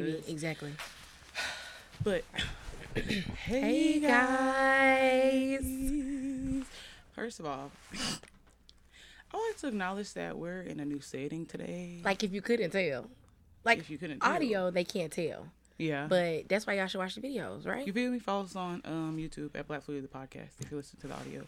TV, exactly. But Hey hey guys. First of all, I want to acknowledge that we're in a new setting today. Like if you couldn't tell. Like If you couldn't tell. audio, they can't tell. yeah. But that's why y'all should watch the videos, right? You feel me? Follow us on um, YouTube at Black Fluidity the podcast if you listen to the audio.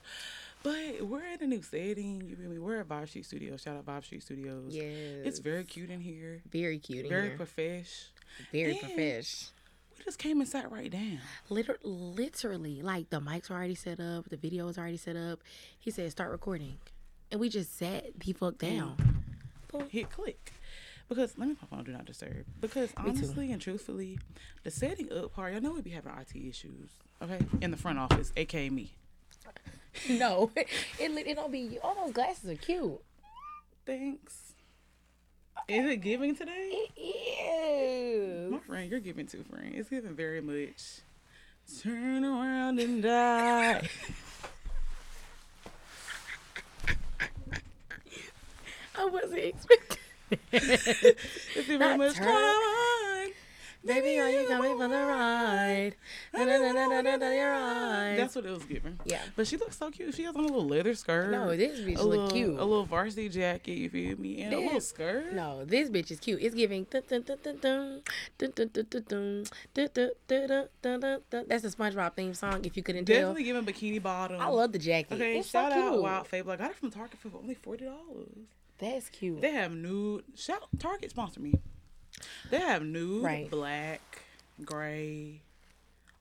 But we're in a new setting. You feel me? We're at Vibe Street Studios. Shout out Vibe Street Studios. Yes. It's very cute in here. very cute in Very profesh. Very profesh. We just came and sat right down. Liter- literally, like the mics were already set up, the video was already set up. He said, "Start recording," and we just sat the fuck down. Boom. Hit click. Because let me pop on do not disturb. Because honestly and truthfully, the setting up part, I know we be having IT issues. Okay, in the front office, aka me. No, it li- it don't be. you. All those glasses are cute. Thanks. Is it giving today? It is. My friend, you're giving too, friend. It's giving very much. Turn around and die. I wasn't expecting. It's giving very Not much. turn- Come on. Baby, are you coming for the ride? That's what it was giving. Yeah. But she looks so cute. She has on a little leather skirt. No, this bitch look little, cute. A little varsity jacket, you feel me? And this, a little skirt. No, this bitch is cute. It's giving. That's the SpongeBob theme song, if you couldn't tell. Definitely giving bikini bottom. I love the jacket. Okay, it's shout so out Wild Fable. I got it from Target for only $40. That's cute. They have nude. Shout, Target sponsor me. They have nude, Right. black, gray,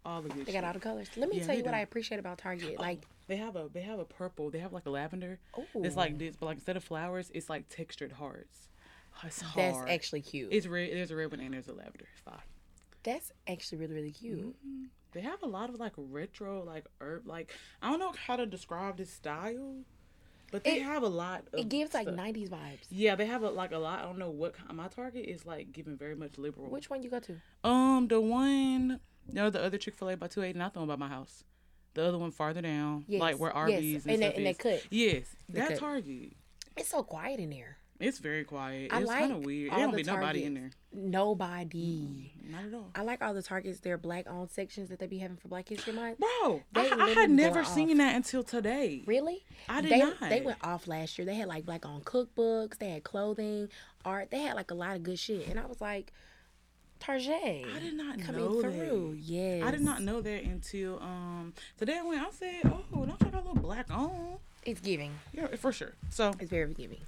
all the good. They got shit. all the colors. Let me Yeah, tell you what. I appreciate about Target. Oh, like, They have a they have a purple. They have like a lavender. It's like this, but like instead of flowers, it's like textured hearts. It's hard. that's actually cute. It's red. There's a red one and there's a lavender. It's fine. That's actually really, really cute. Mm-hmm. They have a lot of like retro, like herb, like I don't know how to describe this style, but they It- have a lot. Of It gives like 90s vibes. Yeah, they have a, like a lot. I don't know what. My Target is like giving very much liberal. Which one you go to? Um, the one, no, the other Chick Fil A by two eighty, not the one by my house. The other one farther down, Yes, like where yes, Arby's and, and that- stuff and is. cut. Yes, The that cut. Target. It's so quiet in there. It's very quiet. I it's kind like of weird. There don't the be nobody in there. Targets. Nobody. Not at all. I like all the Targets. Their black owned sections that they be having for Black History Month. Bro, I, I had never seen off. that until today. Really? I did they, not. They went off last year. They had like black owned cookbooks. They had clothing, art. They had like a lot of good shit. And I was like, Target. I did not coming know through. that. Yes. I did not know that until um today. Went. I said, "Oh, don't check out a little black on." It's giving. Yeah, for sure. So It's very giving.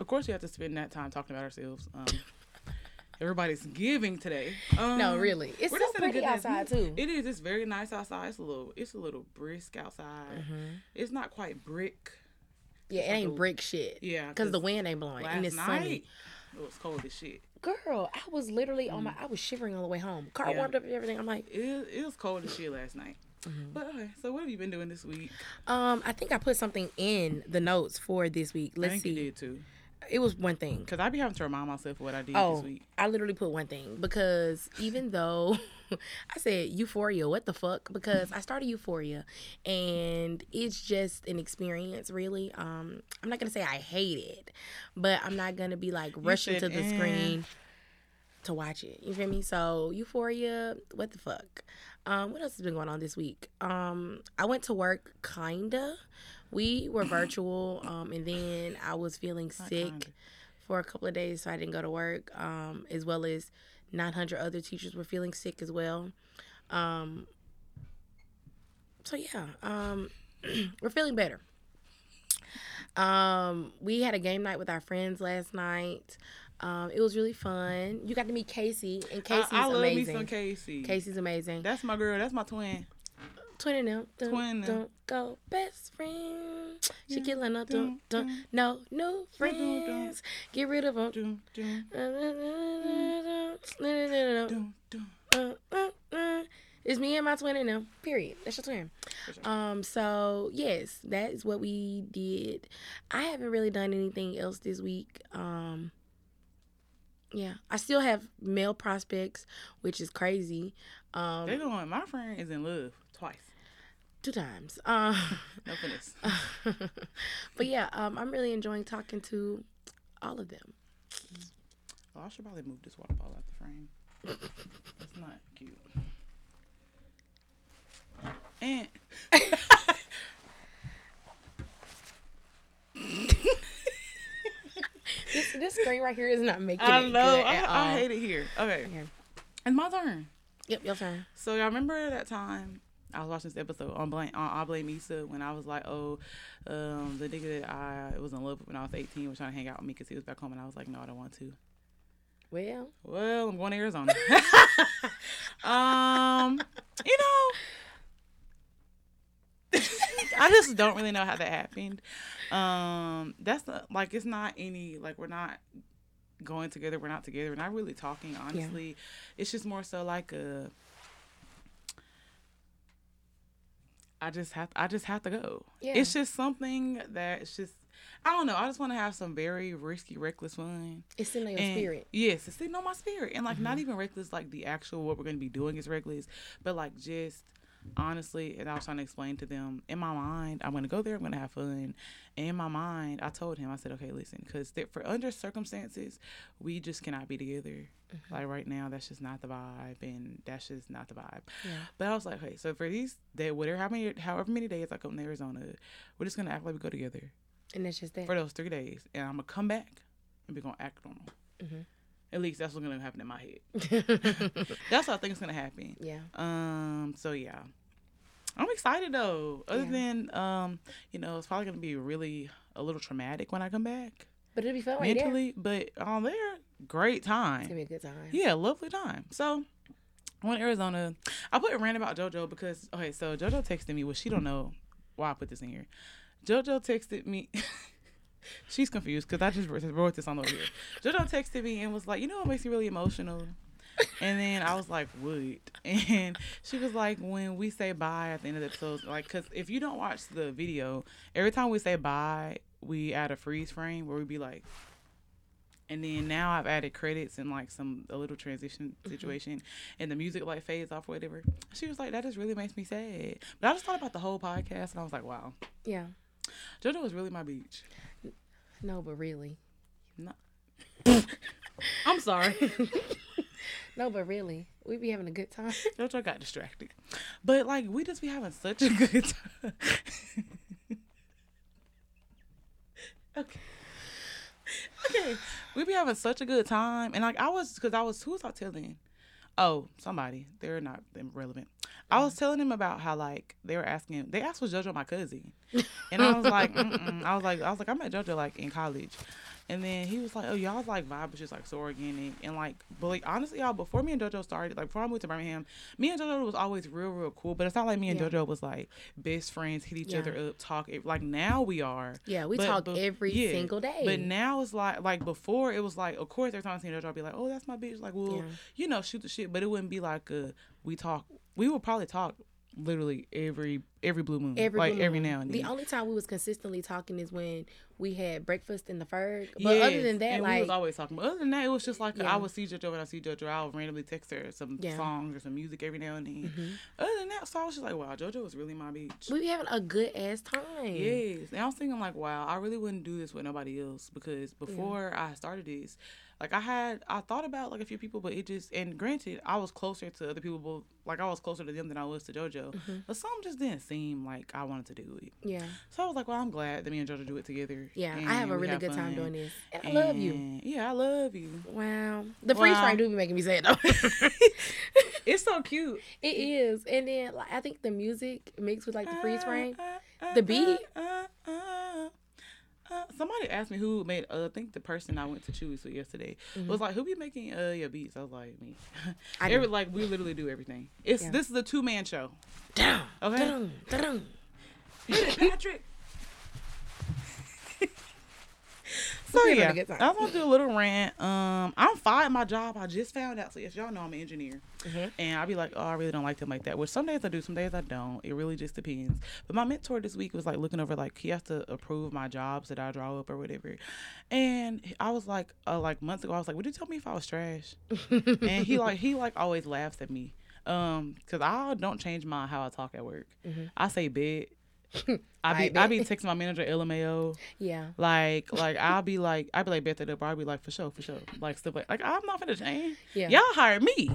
Of course we have to spend that time talking about ourselves. Um, everybody's giving today. Um, No, really. It's so just pretty good outside mood. too. It is. It's very nice outside. It's a little. It's a little brisk outside. It's not quite brick. Yeah, it like ain't a- brick shit. Yeah, Because the wind ain't blowing and it's night sunny. it was cold as shit. Girl, I was literally on my. I was shivering all the way home. Car Mm. Yeah. warmed up and everything. I'm like, It, it was cold as shit last night. Mm-hmm. But okay, so what have you been doing this week? um, I think I put something in the notes for this week. Let's think see. you did too. It was one thing. Cause I be having to remind myself of what I did Oh, this week. I literally put one thing because even though I said Euphoria, what the fuck? Because I started Euphoria and it's just an experience, really. Um, I'm not gonna say I hate it, but I'm not gonna be like rushing said, to the "Eh." screen to watch it. You feel me? So Euphoria, what the fuck? Um, what else has been going on this week? Um, I went to work kinda. We were virtual, um, and then I was feeling sick for a couple of days, so I didn't go to work. Um, as well as 900 other teachers were feeling sick as well. Um, so yeah, um, we're feeling better. Um, we had a game night with our friends last night. Um, it was really fun. You got to meet Casey, and I, Casey's I love amazing. me some Casey. Casey's amazing. That's my girl. That's my twin. Twin them, don't, Twin don't go best friend. She Yeah, killing dun, don't, don't, no new friends. Get rid of them. Dun, dun, It's dun, dun. me and my twin and them. Period. That's your twin. Sure. Um. So yes, that is what we did. I haven't really done anything else this week. Um. Yeah, I still have male prospects, which is crazy. Um, They going. My friend is in love twice. Two times. Uh, No finesse. but yeah, um, I'm really enjoying talking to all of them. Oh, I should probably move this water bottle out the frame. That's not cute. And This, this screen right here is not making I it know good I, I hate it here. Okay, Okay. it's my turn. Yep, your turn. So y'all remember that time I was watching this episode on blame on I blame Issa when I was like, oh, um, the nigga that I was in love with when I was eighteen was trying to hang out with me because he was back home, and I was like, no, I don't want to. Well, Well, I'm going to Arizona. um, you know, I just don't really know how that happened. Um, that's like it's not any like we're not going together. We're not together. We're not really talking. Honestly, it's just more so like a. I just have I just have to go. Yeah. It's just something that it's just I don't know. I just want to have some very risky, reckless fun. it's in your And- spirit. Yes, it's sitting on my spirit. And like not mm-hmm. even reckless like the actual what we're gonna be doing is reckless, but like just honestly, and I was trying to explain to them in my mind, I'm gonna go there, I'm gonna have fun. And in my mind, I told him, I said, okay, listen, because for under circumstances, we just cannot be together. Like right now, that's just not the vibe, and that's just not the vibe. Yeah. But I was like, okay, so for these day, whatever, how many, however many days I come to Arizona, we're just gonna act like we go together And that's just that. for those three days, and I'm gonna come back and we're gonna act normal. Mhm. At least that's what's gonna happen in my head. That's what I think is gonna happen. yeah. Um. So yeah, I'm excited though. Other Yeah. than um, you know, it's probably gonna be really a little traumatic when I come back But it'll be fun right mentally, but um, there, great time. It's gonna be a good time. Yeah, lovely time. So. I went to Arizona. I put a rant about JoJo because okay, so JoJo texted me. Well, she don't know why I put this in here. JoJo texted me. She's confused because I just wrote this on over here. JoJo texted me and was like, "You know what makes me really emotional?" And then I was like, "What?" And she was like, "When we say bye at the end of the episode, like, because if you don't watch the video, every time we say bye, we add a freeze frame where we be like." And then now I've added credits and like some a little transition mm-hmm. situation, and the music like fades off, or whatever. She was like, "That just really makes me sad." But I just thought about the whole podcast, and I was like, "Wow, Yeah. JoJo was really my beach." No, but really. No. I'm sorry. No, but really. We be having a good time. JoJo got distracted. But like we just be having such a good time. okay. Okay. We be having such a good time. And like I was cause I was who was I telling? Oh, somebody. They're not relevant. I was telling them about how like they were asking they asked was JoJo my cousin. And I was like, Mm-mm. I was like I was like, I met JoJo like in college. And then he was like, "Oh, y'all's like vibe is just like so organic and like, but like honestly, y'all before me and JoJo started, like before I moved to Birmingham, me and JoJo was always real, real cool. But it's not like me and Yeah. JoJo was like best friends, hit each Yeah. other up, talk. Like now we are. Yeah, we But- talk but- every yeah, single day. But now it's like like before it was like of course every time I see JoJo I'd be like, oh that's my bitch. Like well you know shoot the shit, but it wouldn't be like uh we talk. We would probably talk literally every every blue moon, every like every now and then. The only time we was consistently talking is when we had breakfast in the Ferg. But other than that, and we was always talking. But other than that, it was just like Yeah. I would see JoJo and I see JoJo. I'll randomly text her some Yeah. songs or some music every now and then. Mhm. Other than that, so I was just like, wow, JoJo was really my beach. we be having a good ass time. Yes, and I was thinking like, wow, I really wouldn't do this with nobody else because before I started this, like I had, I thought about like a few people, but it just, and granted, I was closer to other people, but like I was closer to them than I was to JoJo, Mhm. but some just didn't seem like I wanted to do it. Yeah, So I was like, well, I'm glad that me and JoJo do it together. yeah. and I have a really good time doing this, and I love you. Yeah, I love you. Wow, the freeze Wow. frame do be making me sad though. It's so cute. it is, and then like I think the music mixed with like the freeze uh, frame. Uh, uh The uh, beat? Uh. Somebody asked me who made. Uh, I think the person I went to Chewy's with yesterday was like, "Who be making uh your beats?" I was like, "Me." Mm-hmm. I Every, like we literally do everything. It's Yeah. this is a two man show. Dun, Okay. Patrick. So We having a yeah. I want to do a little rant. Um, I'm fine at my job. I just found out. So if y'all know, I'm an engineer. Mhm. And I'll be like, oh, I really don't like them like that. Which some days I do, some days I don't. It really just depends. But my mentor this week was like looking over, like, he has to approve my jobs that I draw up or whatever. And I was like, uh, like months ago, I was like, would you tell me if I was trash? and he like, he like always laughs at me. Um, cause I don't change my how I talk at work. Mm-hmm. I say bed. I be I be texting my manager LMAO. Yeah. Like like I'll be like I'll be like Beth. Or I'll be like for sure for sure. Like stuff like like I'm not finna change. Yeah. Y'all hired me.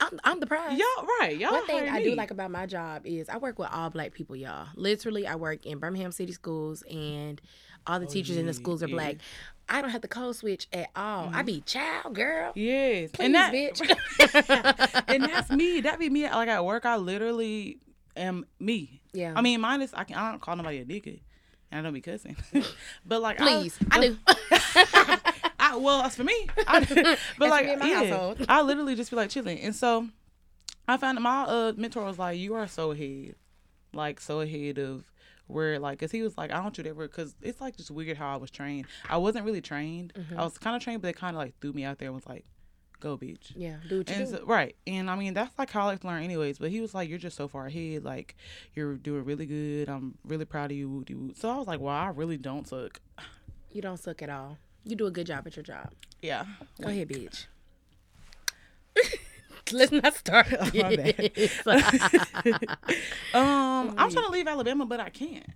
I'm, I'm the prize. Y'all right. Y'all One thing I me. do like about my job is I work with all black people, y'all. Literally, I work in Birmingham City schools, and all the oh, teachers in the schools are yeah. black. I don't have to code switch at all. I mm-hmm. be child girl. Yes, Please, and that bitch. and that's me. That be me. Like at work, I literally am me. Yeah. I mean, minus I can. I don't call nobody a nigga, and I don't be cussing. but like, Please, I, I, do. I well, that's for me. I, but like, me yeah, household. I literally just be like chilling, and so I found my uh mentor was like, "You are so ahead, like so ahead of." Where like, cause he was like, I don't you ever, cause it's like just weird how I was trained. I wasn't really trained. Mm-hmm. I was kind of trained, but they kind of like threw me out there and was like, "Go, bitch." yeah, do what you And do. so, right. And I mean, that's like how I like to learn anyways. But he was like, you're just so far ahead. Like, you're doing really good. I'm really proud of you. So I was like, well, I really don't suck. you don't suck at all. You do a good job at your job. Yeah. Go ahead, bitch. Let's not start. My bad. Um, I'm trying to leave Alabama, but I can't.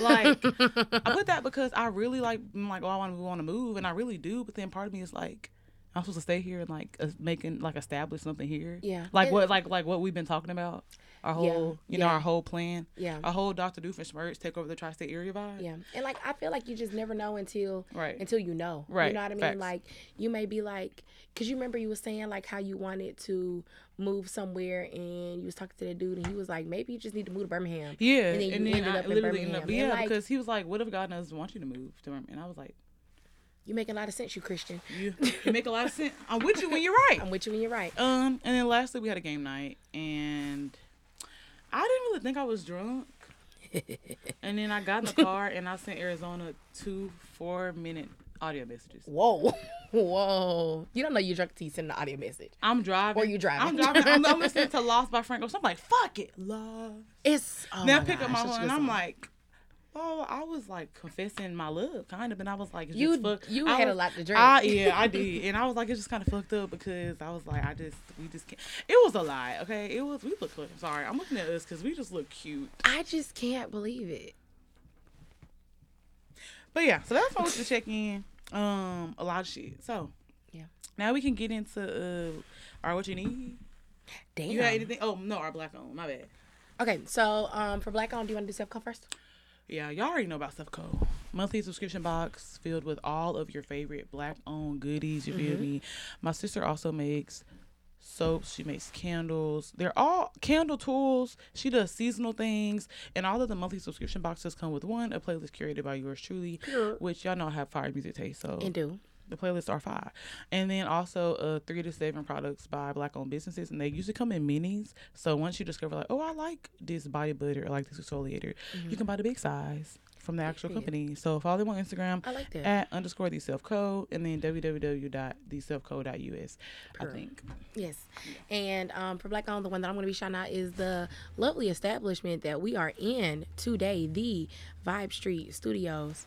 Like, I put that because I really like, I'm like, oh, I want to want to move, and I really do. But then part of me is like, I'm supposed to stay here and like uh, making like establish something here. Yeah. Like what, like like what we've been talking about. Our whole, you know, yeah. our whole plan. Yeah. Our whole Dr. Doofenshmirtz take over the tri-state area vibe. Yeah, and like I feel like you just never know until Right. until you know. Right. You know what I mean? facts. Like you may be like, cause you remember you was saying like how you wanted to move somewhere, and you was talking to that dude, and he was like, maybe you just need to move to Birmingham. Yeah, And then you and then ended I up in literally ended up, Birmingham. yeah, like- because he was like, "What if God doesn't want you to move to Birmingham?" And I was like, You make a lot of sense, you Christian. "You, you make a lot of sense. I'm with you when you're right." I'm with you when you're right. Um, and then lastly, we had a game night, and I didn't really think I was drunk. and then I got in the car and I sent Arizona two four minute audio messages. Whoa, whoa! You don't know you're drunk till you send the audio message. I'm driving. Or you driving. I'm driving. I'm, I'm listening to Lost by Frank Ocean. I'm like, fuck it, love. It's oh then I pick up my phone and I'm like, oh, I was like confessing my love, kind of, and I was like, it's You- fuck. you I had a lot to drink. I, yeah, I did, and I was like, it's just kind of fucked up because I was like, I just, we just can't. It was a lie, okay? It was. We look good. Sorry, I'm looking at us because we just look cute. I just can't believe it. But yeah, so that's why wanted to check in. Um, a lot of shit. So Yeah. now we can get into uh, right, what you need. Damn. You got anything? Oh no, our black on. My bad. Okay, so um, for Black on, do you want to do self co first? Yeah, y'all already know about Stuffco. Monthly subscription box filled with all of your favorite black owned goodies. You feel mm-hmm. me? My sister also makes soaps. She makes candles. They're all candle tools. She does seasonal things, and all of the monthly subscription boxes come with one a playlist curated by yours truly, which y'all know I have fire music taste. So And do. The playlists are five. And then also uh three to seven products by black owned businesses and they usually come in minis. So once you discover like, oh I like this body butter or like this exfoliator, you can buy the big size from the actual company. So follow them on Instagram I like that. at underscore the self code and then www.theselfcode.us. I think. Yes. And um, for Black owned, the one that I'm going to be shouting out is the lovely establishment that we are in today, the Vibe Street Studios.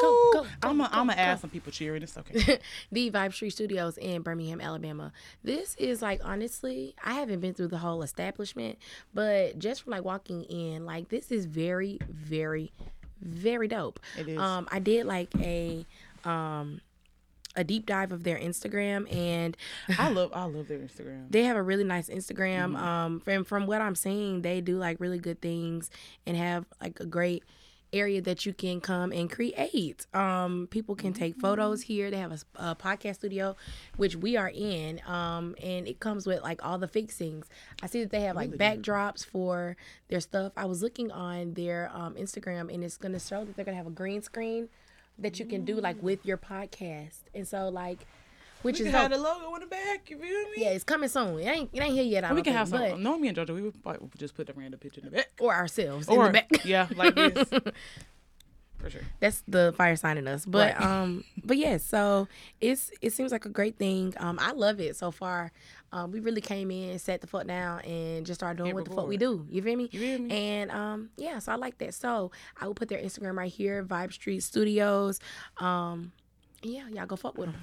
Go, go, I'm gonna I'm go, add some people cheering. It's okay. the Vibe Street Studios in Birmingham, Alabama. This is like honestly, I haven't been through the whole establishment, but just from like walking in, like this is very, very, very dope. It is. Um, I did like a um a deep dive of their Instagram and I love I love their Instagram. they have a really nice Instagram. Mm-hmm. Um, from from what I'm seeing, they do like really good things and have like a great area that you can come and create. Um, people can take photos Mm-hmm. here. They have a podcast studio, which we are in. Um, and it comes with like all the fixings. I see that they have like backdrops for their stuff. I was looking on their um, Instagram, and it's gonna show that they're gonna have a green screen that you can do like with your podcast. And so like. Which We is can have the logo in the back. You feel me? Yeah, it's coming soon. It ain't it ain't here yet. I We can think, have some. No, me and JoJo, we would probably just put a random picture in the back. or ourselves in Or the back. yeah, like this. For sure. That's the fire sign in us. But Right. um, but yeah. So it's it seems like a great thing. Um, I love it so far. Um, we really came in, sat the fuck down, and just started doing Hit what the fuck we do. You feel me? You feel me? And um, yeah. So I like that. So I will put their Instagram right here, Vibe Street Studios. Um, yeah, y'all go fuck with them.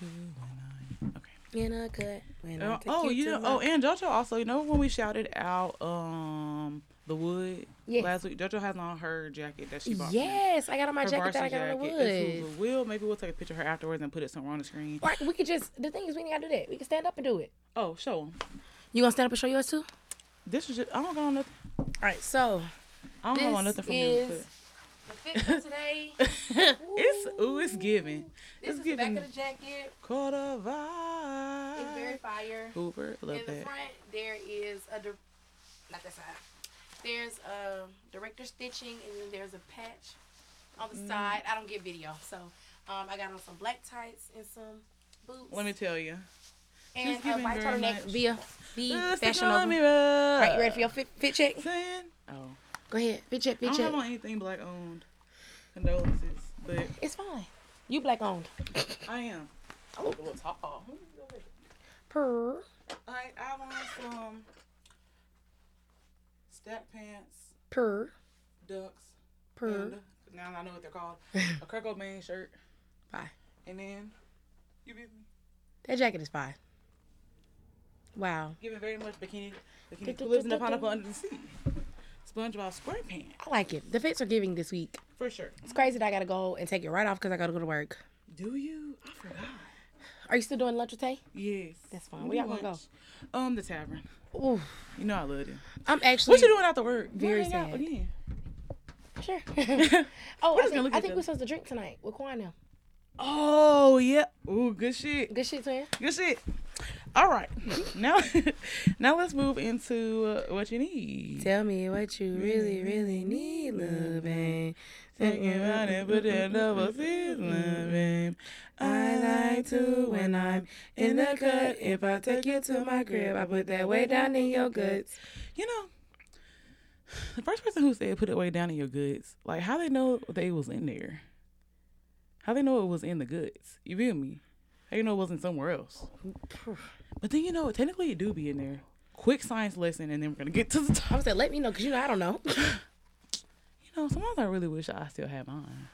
Nine, two, one, nine. Okay. In a cut. When Uh, oh, you know, oh, and JoJo also. You know when we shouted out um the wood Yes. last week? JoJo has on her jacket that she bought. Yes, I got on my Her jacket that I got on the wood. We'll maybe we'll take a picture of her afterwards and put it somewhere on the screen. Right, we could just. The thing is, we ain't gotta do that. We can stand up and do it. Oh, show 'em. You gonna stand up and show yours too? This is just I don't got on nothing. All right, so I don't This nothing from is- you. The fit for today. but- it's ooh, it's giving. This It's is the back of the jacket. quarter vibe. It's very fire. Hoover, love In the that. front, there is a dir- not that side. There's a director stitching, and then there's a patch on Mm. the side. I don't get video, so um, I got on some black tights and some boots. Let me tell you. and a white turtleneck via the Fashion Nova. right, you ready for your fit, fit check? Saying, oh, Go ahead, fit check, bitch. I fit don't check. have anything black owned. Condolences, but It's fine. You black owned. I am. I look a little tall. Per. I I have on some stack pants, Per. ducks, Per. and now I know what they're called. a Kurt Cobain shirt, Bye. and then you give me That jacket is fine. Wow. giving very much bikini. Bikini who lives in the pineapple under the sea. SpongeBob SquarePants I like it. The fits are giving this week. for sure. It's crazy that I gotta go and take it right off because I gotta go to work. Do you? I forgot. Are you still doing lunch with Tay? Yes. That's fine. Where y'all gonna go? Um, the tavern. Ooh, You know I love it. I'm actually What you doing after work? Very sad. Again. Sure. Oh, I think, I think we're supposed to drink tonight with Quan now. Oh yeah. Ooh, good shit. Good shit, twin. Good shit. All right. now, now let's move into uh, what you need. Tell me what you really, really need, love, babe. Thinking about it, but that double season, babe. I like to when I'm in the cut. If I take you to my crib, I put that way down in your guts. You know, the first person who said put it way down in your goods, like how they know they was in there? How they know it was in the goods? You feel me? You know it wasn't somewhere else? But then you know, technically it do be in there. Quick science lesson, and then we're gonna get to the top. I like, let me know, cause you know I don't know. You know, sometimes I really wish I still had mine.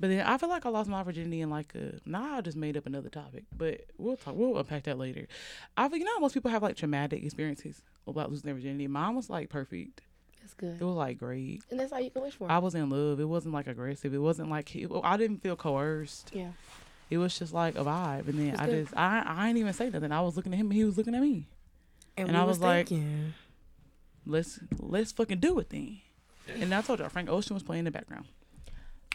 But then I feel like I lost my virginity in like a. Now I just made up another topic, but we'll talk. We'll unpack that later. I feel you know most people have like traumatic experiences about losing their virginity. Mine was like perfect. That's good, It was like great. and that's all you can wish for. I was in love. It wasn't like aggressive. It wasn't like I didn't feel coerced. yeah, It was just like a vibe. And then I just I I ain't even say nothing. I was looking at him. and He was looking at me. And we I was like- Let's let's fucking do it then. And I told y'all Frank Ocean was playing in the background.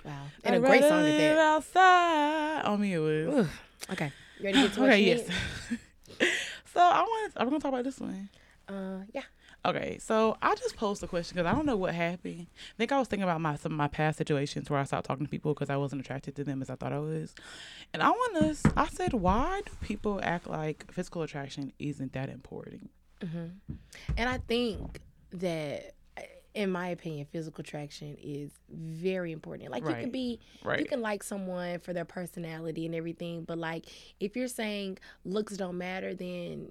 wow, and a I'd great song at live that. Outside. On me it was. Ooh, okay, you ready to get to okay, yes. so I want. I'm gonna talk about this one. Uh, yeah. Okay, so I just posed a question because I don't know what happened. I think I was thinking about my some of my past situations where I stopped talking to people because I wasn't attracted to them as I thought I was. And I want us. I said, why do people act like physical attraction isn't that important? Mm-hmm. And I think that, eh, in my opinion, physical attraction is very important. Like you can be, you can like someone for their personality and everything, but like if you're saying looks don't matter, then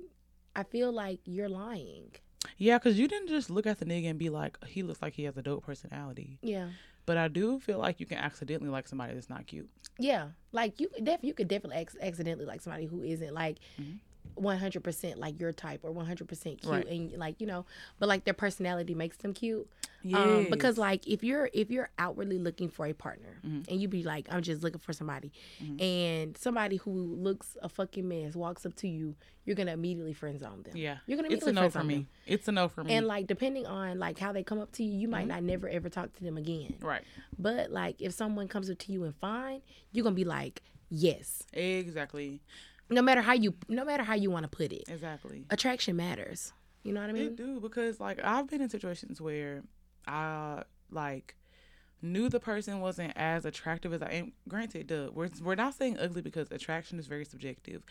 I feel like you're lying. Yeah, because you didn't just look at the nigga and be like, he looks like he has a dope personality. Yeah. But I do feel like you can accidentally like somebody that's not cute. Yeah, like you, def- you could definitely ex- accidentally like somebody who isn't like. Mm-hmm. 100% like your type or 100% cute right. and like you know but like their personality makes them cute yes. um, because like if you're if you're outwardly looking for a partner mm-hmm. and you be like i'm just looking for somebody mm-hmm. and somebody who looks a fucking mess walks up to you you're gonna immediately friend zone them yeah you're gonna it's a no for me them. it's a no for me and like depending on like how they come up to you you might mm-hmm. not never ever talk to them again right but like if someone comes up to you and fine you're gonna be like yes exactly no matter how you no matter how you want to put it. Exactly. Attraction matters. You know what I mean? It do because like I've been in situations where I like knew the person wasn't as attractive as I am. Granted, the we're we're not saying ugly because attraction is very subjective.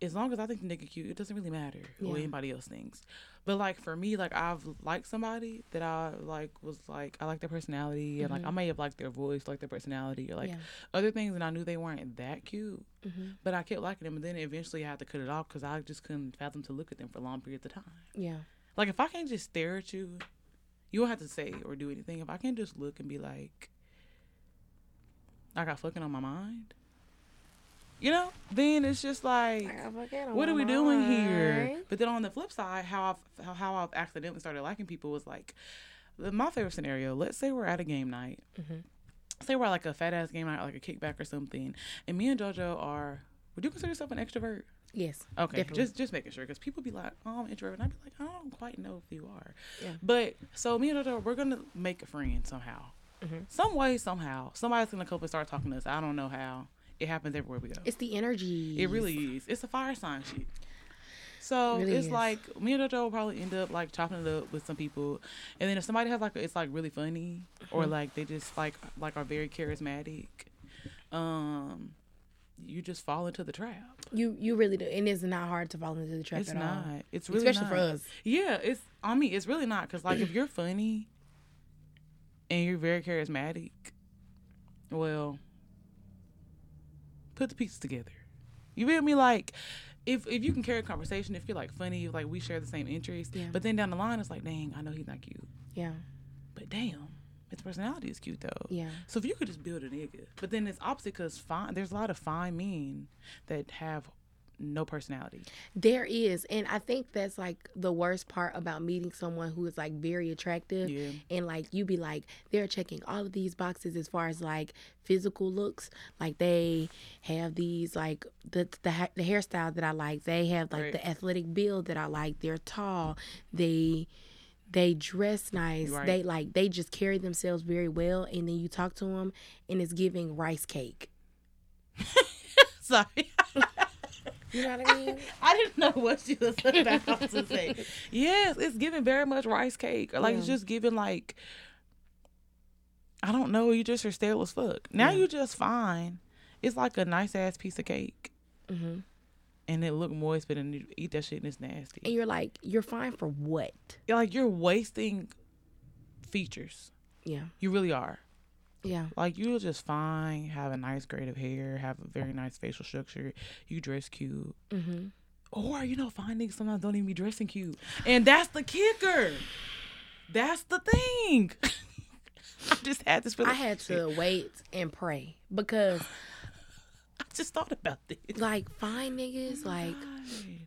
As long as I think the nigga cute, it doesn't really matter what anybody else thinks. But like for me, like I've liked somebody that I like was like I like their personality and like I may have liked their voice, like their personality or like Yeah. other things, and I knew they weren't that cute. Mm-hmm. But I kept liking them, and then eventually I had to cut it off because I just couldn't fathom to look at them for long periods of time. Yeah. Like if I can't just stare at you, you don't have to say or do anything. If I can just look and be like, I got fucking on my mind, you know, then it's just like, Like, I fucking what are we doing here? But then on the flip side, how I've how, I've accidentally started liking people was like, the- my favorite scenario. Let's say we're at a game night. Mhm. Say we're at like a fat ass game night, like a kickback or something, and me and JoJo are. Would you consider yourself an extrovert? Yes. Okay, Definitely. just just making sure because people be like, "Oh, I'm introvert," and I'd be like, "I don't quite know if you are." Yeah. But so me and JoJo, we're gonna make a friend somehow, Mhm. some way, somehow. Somebody's gonna come and start talking to us. I don't know how. It happens everywhere we go. It's the energy. It really is. It's a fire sign shit. So It really it's is. like me and JoJo will probably end up like chopping it up with some people, and then if somebody has like a, it's like really funny or Mm-hmm. like they just like like are very charismatic, um, you just fall into the trap. You you really do, and it's not hard to fall into the trap it's at not. all. It's really Especially for us. Yeah, it's. I mean, it's really not because like if you're funny and you're very charismatic, well, put the pieces together. You feel me? Like, if if you can carry a conversation, if you're like funny, if like we share the same interests, Yeah. but then down the line it's like, dang, I know he's not cute, Yeah. but damn, his personality is cute though. Yeah. So if you could just build a nigga, but then it's opposite because fine, there's a lot of fine men that have no personality. There is, and I think that's like the worst part about meeting someone who is like very attractive, Yeah. and like you be like they're checking all of these boxes as far as like physical looks. Like they have these like the the ha- the hairstyle that I like. They have like Right. the athletic build that I like. They're tall. They they dress nice. Right. They like they just carry themselves very well, and then you talk to them, and it's giving rice cake. Sorry. You know what I mean? I didn't know what she was about to say. Yes, it's giving very much rice cake. Or like it's just giving like I don't know, you just are stale as fuck. Now Yeah. you just fine. It's like a nice ass piece of cake. hmm And it look moist, but then you eat that shit and it's nasty. And you're like, you're fine for what? You're like you're wasting features. Yeah, You really are. Yeah. Like you're just fine, have a nice grade of hair, have a very nice facial structure, you dress cute. hmm Or you know, fine niggas sometimes don't even be dressing cute, and that's the kicker. That's the thing. I just had this. I had to wait and pray because, I just thought about this. like, fine niggas, like, God.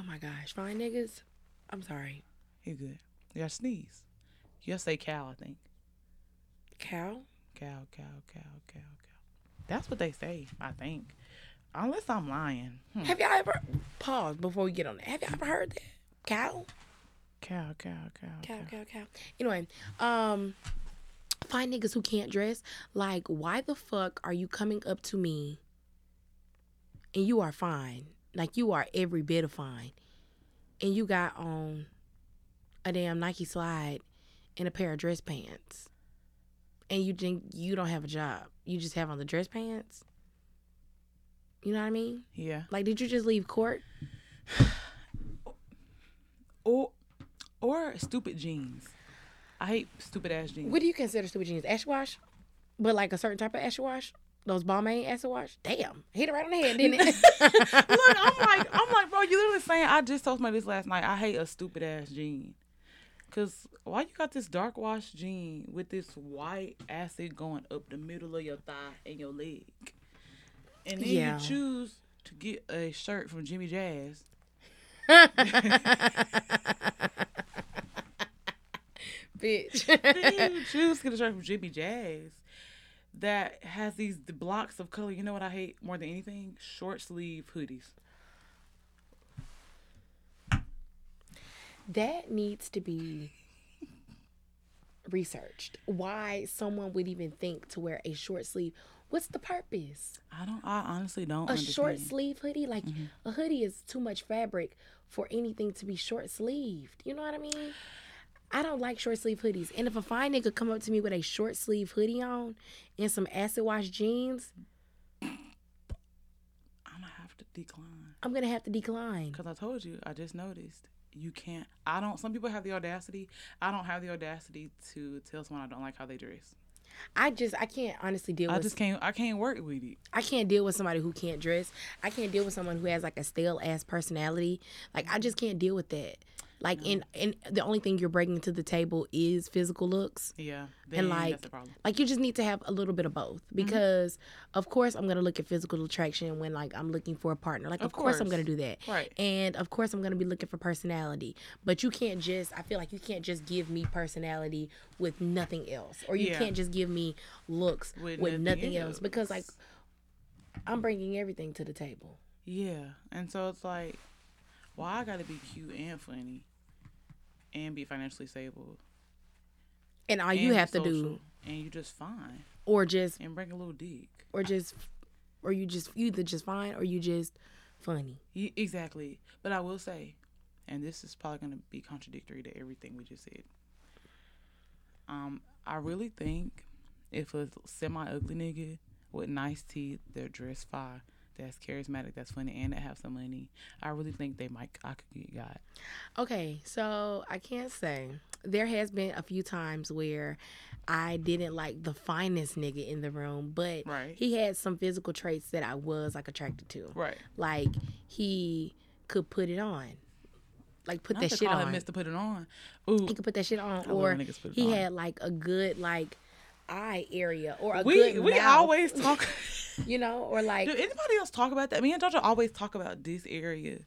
oh my gosh, fine niggas. I'm sorry, you good. You gotta sneeze. You gotta say cow. I think cow. cow, cow, cow, cow, cow. That's what they say. I think, unless I'm lying. Hmm. Have y'all ever pause before we get on that? Have y'all ever heard that cow? Cow, cow, cow, Cow, cow. cow, cow. Anyway, um, fine niggas who can't dress. Like, why the fuck are you coming up to me? And you are fine, like you are every bit of fine, and you got on a damn Nike slide and a pair of dress pants, and you think you don't have a job. You just have on the dress pants. You know what I mean? Yeah. Like, did you just leave court? Or, or stupid jeans. I hate stupid ass jeans. What do you consider stupid jeans? Acid wash? But like a certain type of acid wash? Those Balmain acid wash? Damn. Hit it right on the head, didn't it? Look, I'm like, I'm like, bro, you literally saying I just told somebody this last night. I hate a stupid ass jean. Cause why you got this dark wash jean with this white acid going up the middle of your thigh and your leg, and then Yeah. you choose to get a shirt from Jimmy Jazz. Bitch. Then you choose to get a shirt from Jimmy Jazz that has these blocks of color. You know what I hate more than anything? Short sleeve hoodies. That needs to be researched. Why someone would even think to wear a short sleeve. What's the purpose? I don't. I honestly don't. A understand. short sleeve hoodie? Like mm-hmm. a hoodie is too much fabric for anything to be short sleeved. You know what I mean? I don't like short sleeve hoodies. And if a fine nigga come up to me with a short sleeve hoodie on and some acid wash jeans, I'm gonna have to decline. I'm gonna have to decline. Because I told you, I just noticed you can't. I don't. Some people have the audacity. I don't have the audacity to tell someone I don't like how they dress. I just I can't honestly deal I with I just can't. I can't work with it. I can't deal with somebody who can't dress. I can't deal with someone who has like a stale ass personality. Like I just can't deal with that. Like, and and the only thing you're bringing to the table is physical looks. Yeah. And like, that's the problem. like you just need to have a little bit of both Mm-hmm. because, of course, I'm gonna look at physical attraction when like I'm looking for a partner. Like, of, Of course. I'm gonna do that. Right. And of course, I'm gonna be looking for personality. But you can't just. I feel like you can't just give me personality with nothing else, or you Yeah. can't just give me looks with, With nothing, nothing else. Because like. I'm bringing everything to the table. Yeah. And so it's like, why I gotta be cute and funny and be financially stable. And all you have to do, And you just fine. or just, And bring a little dick. or just, or you just you either just fine or you just funny. Ye- Exactly. But I will say, and this is probably going to be contradictory to everything we just said. Um, I really think if a semi ugly nigga with nice teeth, they're dressed fine, that's charismatic, that's funny, and that have some money, I really think they might I could get got. Okay, so I can't say. There has been a few times where I didn't like the finest nigga in the room, but Right. he had some physical traits that I was like attracted to. Right. Like he could put it on. Like put Not that to shit call on. Mr. Put It On. Ooh, He could put that shit on. Or when niggas put it he on. had like a good like eye area or a we good we mouth, always talk. you know, or like Do anybody else talk about that? Me and Jojo always talk about this area.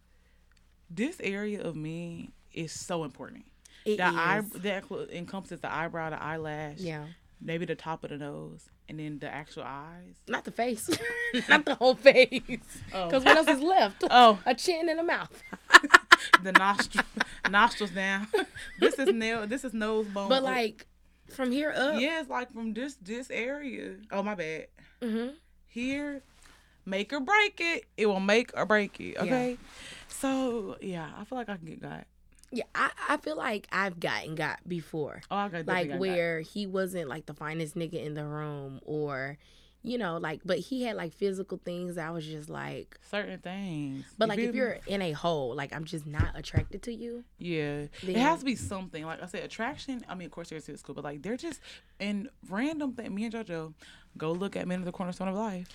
This area of me is so important. it the eye that encompasses the eyebrow, the eyelash, yeah. maybe the top of the nose, and then the actual eyes. Not the face. Not the whole face. Oh. Because what else is left? Oh, A chin and a mouth. the nostril, nostrils down. this is nail. This is nose bone. But like from here up, yeah, it's like from this this area. Oh my bad. hmm Here, make or break it. It will make or break it. Okay. So yeah, I feel like I can get got. yeah, I, I feel like I've gotten got before. Oh, I got Like where he wasn't like the finest nigga in the room or you know, like but he had like physical things that I was just like certain things. but You like if you're in a hole, like I'm just not attracted to you. Yeah, it has to be something. Like I said, attraction. I mean, of course, you're there's school, but like they're just in random thing. Me and JoJo go look at Men of the Cornerstone of Life.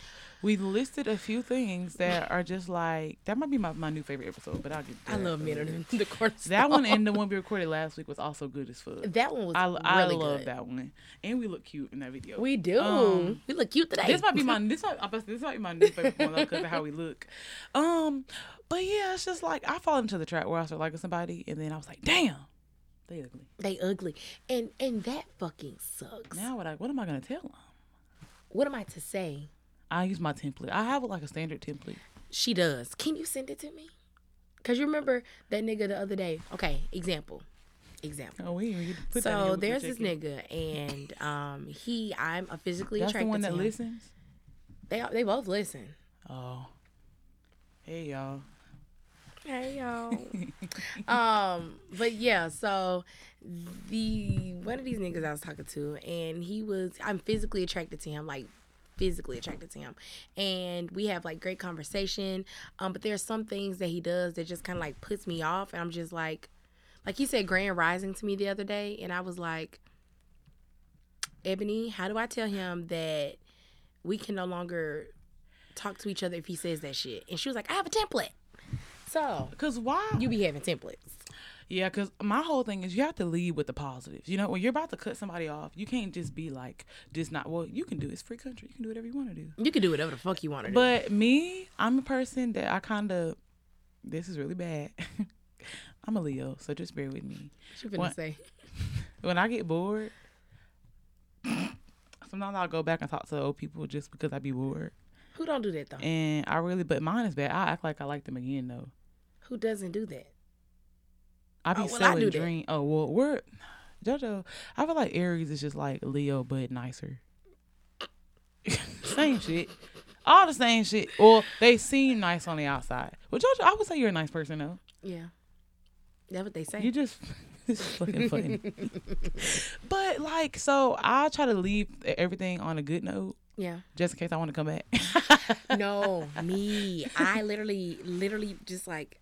We listed a few things that are just like that. Might be my, my new favorite episode, but I'll get. I love men of the cornerstone. That one and the one we recorded last week was also good as fuck. that one was I, I really love good. that one, and we look cute in that video. We do. Um, we look cute today. This might be my this might, this might be my new favorite one because of how we look. Um, but yeah, it's just like I fall into the trap where I start liking somebody, and then I was like, damn, they ugly. they ugly. And and that fucking sucks. Now what I what am I gonna tell them? What am I to say? I use my template. I have like a standard template. She does. Can you send it to me? Cause you remember that nigga the other day. Okay, example. Example. Oh, we you put that in here, So there's this nigga, and um, he, I'm a physically That's the one that him. listens. They they both listen. Oh, hey y'all. Hey y'all. um, but yeah, so the one of these niggas I was talking to, and he was I'm physically attracted to him, like physically attracted to him, and we have like great conversation. Um, but there's some things that he does that just kind of like puts me off, and I'm just like, like he said Grand Rising to me the other day, and I was like, Ebony, how do I tell him that we can no longer talk to each other if he says that shit? And she was like, I have a template. So Cause why? you be having templates. Yeah, because my whole thing is you have to lead with the positives. You know, when you're about to cut somebody off, you can't just be like, just not, well, you can do It's free country. You can do whatever you want to do. You can do whatever the fuck you want to do. But me, I'm a person that I kind of, this is really bad. I'm a Leo, so just bear with me. She what- say, When I get bored, sometimes I'll go back and talk to old people just because I be bored. who don't do that though? And I really, but mine is bad. I act like I like them again, though. Who doesn't do that? I be Oh, well, I selling do that. dream. Oh well, we're JoJo. I feel like Aries is just like Leo, but nicer. same shit, all the same shit. Well, they seem nice on the outside. Well, JoJo, I would say you're a nice person though. Yeah, that's what they say. You just it's fucking funny. but like, so I try to leave everything on a good note, yeah. just in case I want to come back. No, me. I literally, literally just like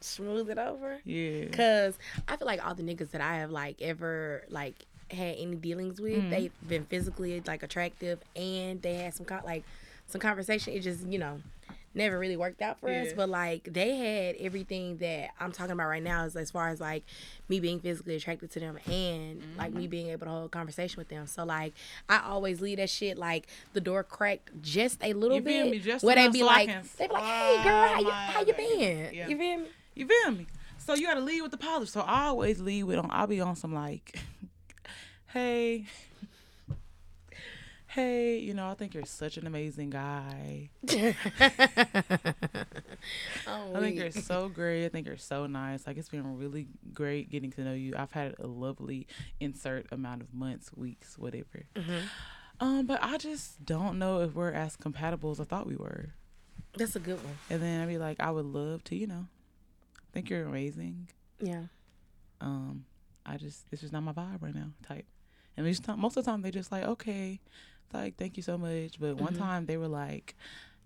smooth it over. yeah. Cause I feel like all the niggas that I have like ever like had any dealings with, Mm-hmm. they've been physically like attractive and they had some con- like some conversation. It just you know never really worked out for us. But like they had everything that I'm talking about right now is as far as like me being physically attracted to them and like Mm-hmm. me being able to hold a conversation with them. So like I always leave that shit like the door cracked just a little You bit. me? Just where they be so like they be like, Hey girl, how you how you been? Yeah. You feel me? You feel me? So you gotta lead with the polish. So I always lead with on. I'll be on some like, hey, hey, you know, I think you're such an amazing guy. Oh, I think you're so great. I think you're so nice. Like it's been really great getting to know you. I've had a lovely insert amount of months, weeks, whatever. Mm-hmm. Um, but I just don't know if we're as compatible as I thought we were. That's a good one. And then I'd be like, I would love to, you know, think you're amazing. Yeah. um, I just it's just not my vibe right now type. And most time, most of the time they just like okay, like thank you so much. But one Mhm. time they were like,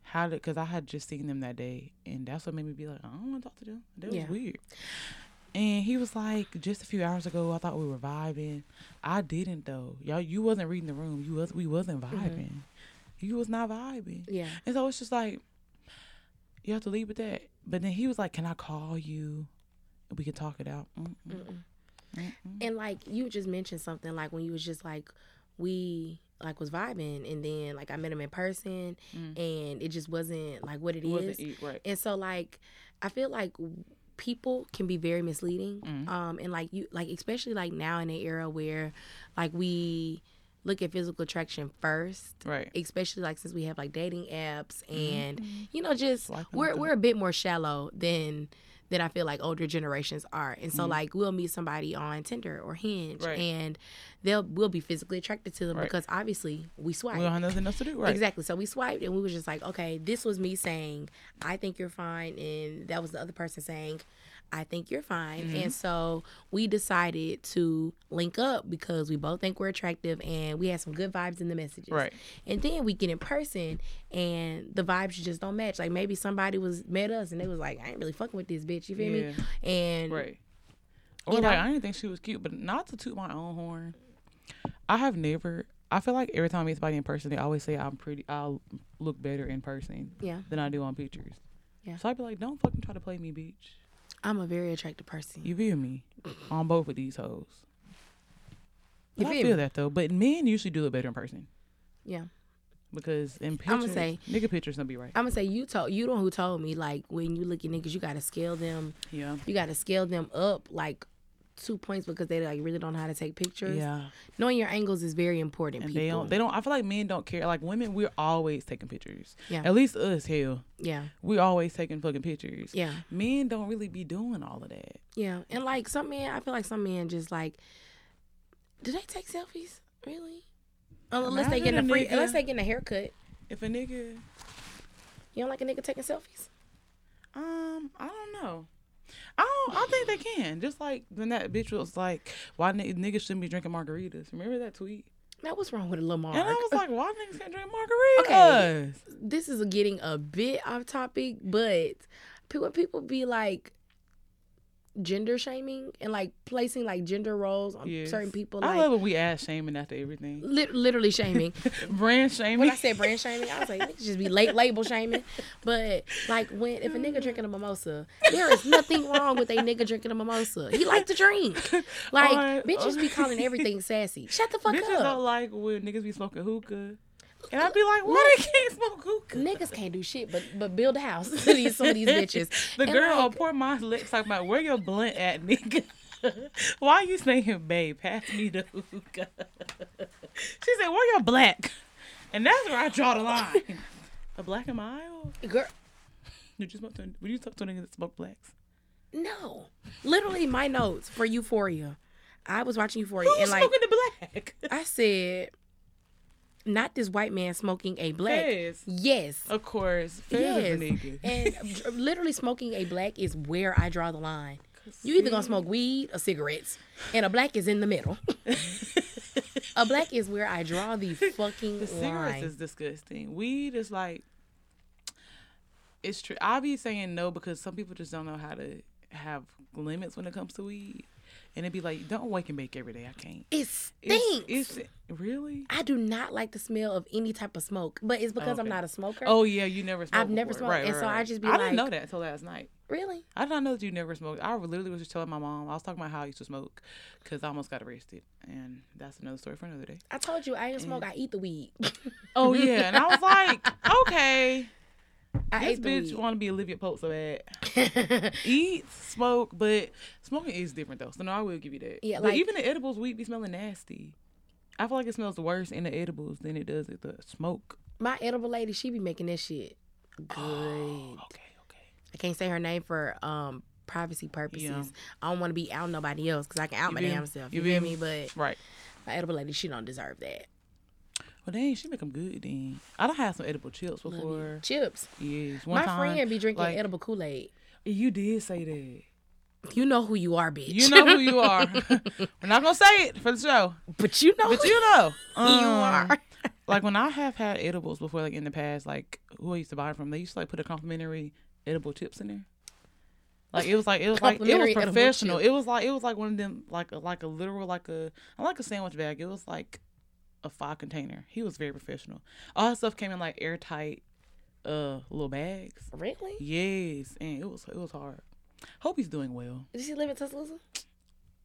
how did? Because I had just seen them that day, and that's what made me be like, I don't want to talk to them. That was Yeah. weird. And he was like, just a few hours ago, I thought we were vibing. I didn't though. Y'all, you wasn't reading the room. You was we wasn't vibing. You was not vibing. Yeah. And so it's just like you have to leave with that. But then he was like, "Can I call you? We can talk it out." Mm-mm. Mm-mm. Mm-mm. And like you just mentioned something like when you was just like we like was vibing and then like I met him in person Mm. and it just wasn't like what it It wasn't eat right. And so like I feel like people can be very misleading. Mhm. Um and like you like especially like now in the era where like we look at physical attraction first. Right. Especially like since we have like dating apps and Mhm. you know just Swiping we're we're a bit more shallow than than I feel like older generations are. And so Mhm. like we'll meet somebody on Tinder or Hinge Right. and they'll we'll be physically attracted to them Right. because obviously we swipe. We don't have nothing else to do. Right. Exactly. So we swiped and we was just like, okay, this was me saying, I think you're fine. And that was the other person saying, I think you're fine. Mm-hmm. And so we decided to link up because we both think we're attractive and we had some good vibes in the messages. Right. And then we get in person and the vibes just don't match. Like maybe somebody was met us and they was like, I ain't really fucking with this bitch. You feel me? Yeah. And Right. Or like know? I didn't think she was cute, but not to toot my own horn. I have never. I feel like every time I meet somebody in person, they always say I'm pretty. I'll look better in person yeah, than I do on pictures. Yeah. So I'd be like, don't fucking try to play me, bitch. I'm a very attractive person. You feel me? on both of these hoes. You But I feel feel me? that though. But men usually do it better in person Yeah. because in pictures, I'ma say- nigga pictures don't be right. I'm gonna say you told you the one who told me like when you look at niggas, you gotta scale them Yeah. you got to scale them up like two points because they like really don't know how to take pictures. Yeah. Knowing your angles is very important. And people. they don't. They don't. I feel like men don't care. Like women, we're always taking pictures. Yeah. At least us, hell, yeah, we always taking fucking pictures. yeah, Men don't really be doing all of that. yeah. And like some men, I feel like some men just like, do they take selfies? Really? Unless they get a a free, nigga- unless they getting a haircut. If a nigga, You don't like a nigga taking selfies? um, I don't know. I don't. I think they can. Just like when that bitch was like, "Why n- niggas shouldn't be drinking margaritas?" Remember that tweet? Now what's wrong with a Lamar? And I was like, "Why niggas can't drink margaritas?" Okay. this is getting a bit off topic, but people people be like gender shaming and like placing like gender roles on Yes. certain people. I love when we ass shaming after everything. lit- literally shaming. Brand shaming. when I said brand shaming, I was like, niggas just be late label shaming. But like when if a nigga mm. drinking a mimosa, there is nothing wrong with a nigga drinking a mimosa. He like to drink. Like Alright, bitches be calling everything sassy. Shut the fuck Bitches up. don't like when niggas be smoking hookah. And I'd be like, why they can't smoke hookah? Niggas can't do shit but but build a house to these some of these bitches. The And, girl like, on poor my lips talking about where your blunt at, nigga. Why are you saying, babe, pass me the hookah? she said, where your black? And that's where I draw the line. A black in my aisle? girl, Did you smoke to, would you talk to niggas that smoke blacks? no. Literally my notes for Euphoria. I was watching Euphoria Who's and like smoking the black? I said, not this white man smoking a black. Fez. Yes. Of course. Fez Yes. is a nigga. And literally smoking a black is where I draw the line. You either gonna smoke weed or cigarettes, and a black is in the middle. a black is where I draw the fucking The cigarettes line. is disgusting. Weed is like it's true. I be saying no because some people just don't know how to have limits when it comes to weed. And it'd be like, don't wake and bake every day. I can't. It stinks. It's, it's really. I do not like the smell of any type of smoke, but it's because I'm not a smoker. Oh yeah, you never. Smoked I've never before. smoked, Right, and right, so I just be I didn't know that until last night. really? I did not know that you never smoked. I literally was just telling my mom. I was talking about how I used to smoke because I almost got arrested, and that's another story for another day. I told you I ain't smoke. Mm. I eat the weed. Oh yeah, and I was like, okay, I this bitch want to be Olivia Pope so bad. Eat, smoke, but smoking is different though. So no, I will give you that. Yeah, but like- even the edibles, weed be smelling nasty. I feel like it smells worse in the edibles than it does at the smoke. My edible lady, she be making this shit good. Okay, okay. I can't say her name for um privacy purposes. Yeah. I don't want to be out nobody else because I can out You my damn self. You You, feel me? But Right. my edible lady, she don't deserve that. Well, dang, she make them good then. I don't have some edible chips before. Chips. Yes, one my time. friend be drinking like- edible Kool Aid. You did say that. You know who you are, bitch. You know who you are. We're not gonna say it for the show, but you know but you know. you Um, are. like when I have had edibles before, like in the past, like who I used to buy from, they used to like put a complimentary edible chips in there. Like it was like it was like it was professional. It was like it was like one of them like a, like a literal like a like a sandwich bag. It was like a five container. He was very professional. All his stuff came in like airtight uh little bags. Really? Yes, and it was it was hard. Hope he's doing well. Did he live in Tuscaloosa?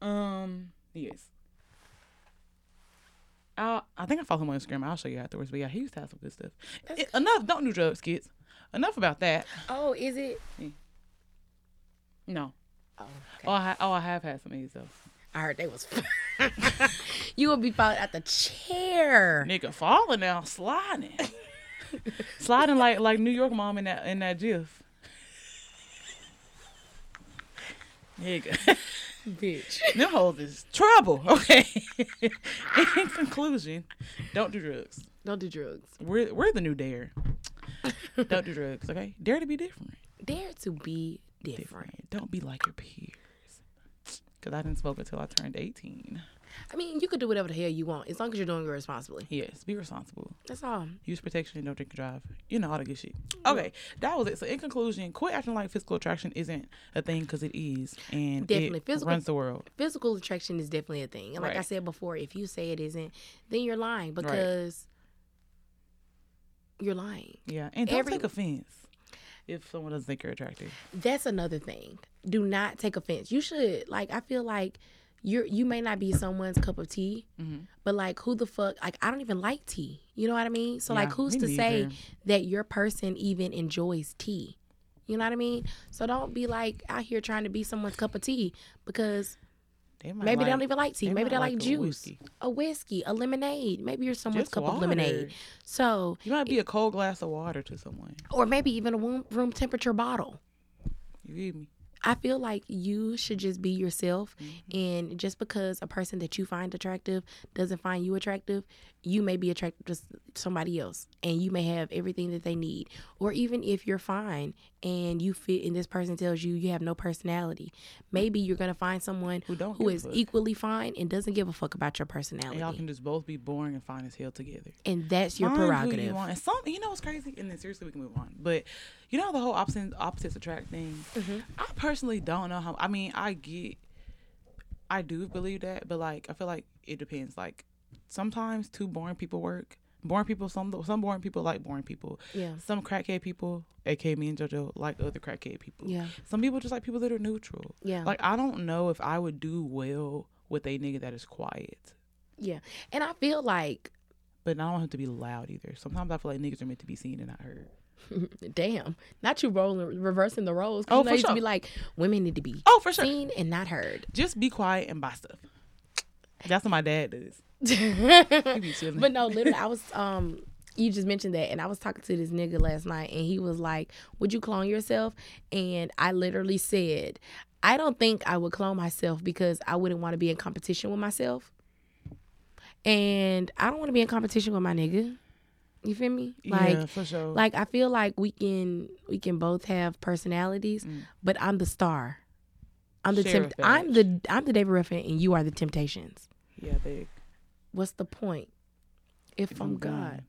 Um, yes. I I think I follow him on Instagram. I'll show you afterwards. But yeah, he used to have some good stuff. That's- Eh, enough. Don't do drugs, kids. Enough about that. Oh, is it? No. Oh, okay. Oh, I ha- oh, I have had some A's though. I heard they was. you will be falling out the chair. Nigga falling now, sliding, sliding like like New York mom in that in that GIF. Nigga, Bitch. them hoes is trouble. Okay. in conclusion, don't do drugs. Don't do drugs. We're we're the new dare. Don't do drugs, okay? Dare to be different. Dare to be different. Different. Don't be like your peers. Cause I didn't smoke until I turned eighteen. I mean, you could do whatever the hell you want as long as you're doing it responsibly. Yes, be responsible. That's all. Use protection and don't drink and drive. You know all the good shit. Mm-hmm. Okay, that was it. So in conclusion, quit acting like physical attraction isn't a thing because it is, and Definitely. it Physical- runs the world. Physical attraction is definitely a thing. And like I said before, if you say it isn't, then you're lying because you're lying. Yeah, and don't Every- take offense if someone doesn't think you're attractive. That's another thing. Do not take offense. You should like I feel like you're you may not be someone's cup of tea, Mhm. but like who the fuck like I don't even like tea. You know what I mean? So like who's to say that your person even enjoys tea? You know what I mean? So don't be like out here trying to be someone's cup of tea because They maybe they don't even like tea. they Maybe they like, like a juice, whiskey. a whiskey, a lemonade. Maybe you're someone's Just cup of lemonade. So You might be a cold glass of water to someone. or maybe even a room, room temperature bottle. You get me? I feel like you should just be yourself. Mm-hmm. And just because a person that you find attractive doesn't find you attractive, you may be attracted to somebody else and you may have everything that they need. Or even if you're fine and you fit and this person tells you you have no personality, maybe you're going to find someone Who don't who is equally fine and doesn't give a fuck about your And personality. y'all can just both be boring and fine as hell together. and that's your Find who you prerogative. want. And some, you know what's crazy? And then seriously, we can move on. But you know the whole opposite opposites attract thing. Mm-hmm. I personally don't know how. I mean, I get, I do believe that, but like I feel like it depends. Like sometimes two boring people work. Boring people, some some boring people like boring people. Yeah. Some crackhead people, aka me and JoJo, like other crackhead people. Yeah. Some people just like people that are neutral. Yeah. Like I don't know if I would do well with a nigga that is quiet. Yeah. And I feel like, But I don't have to be loud either. Sometimes I feel like niggas are meant to be seen and not heard. damn, not you rolling, reversing the roles. Oh, you know, for used to be like, women need to be Oh, for sure. seen and not heard. Just be quiet and buy stuff. That's what my dad does. He be chilling. But no, literally, I was um. You just mentioned that, and I was talking to this nigga last night, and he was like, "Would you clone yourself?" And I literally said, "I don't think I would clone myself because I wouldn't want to be in competition with myself, and I don't want to be in competition with my nigga. You feel me? Like, yeah, for sure. like I feel like we can we can both have personalities, but I'm the star. I'm the tempt- I'm the I'm the David Ruffin, and you are the Temptations. yeah, big. What's the point? If, If I'm I'm God, gone.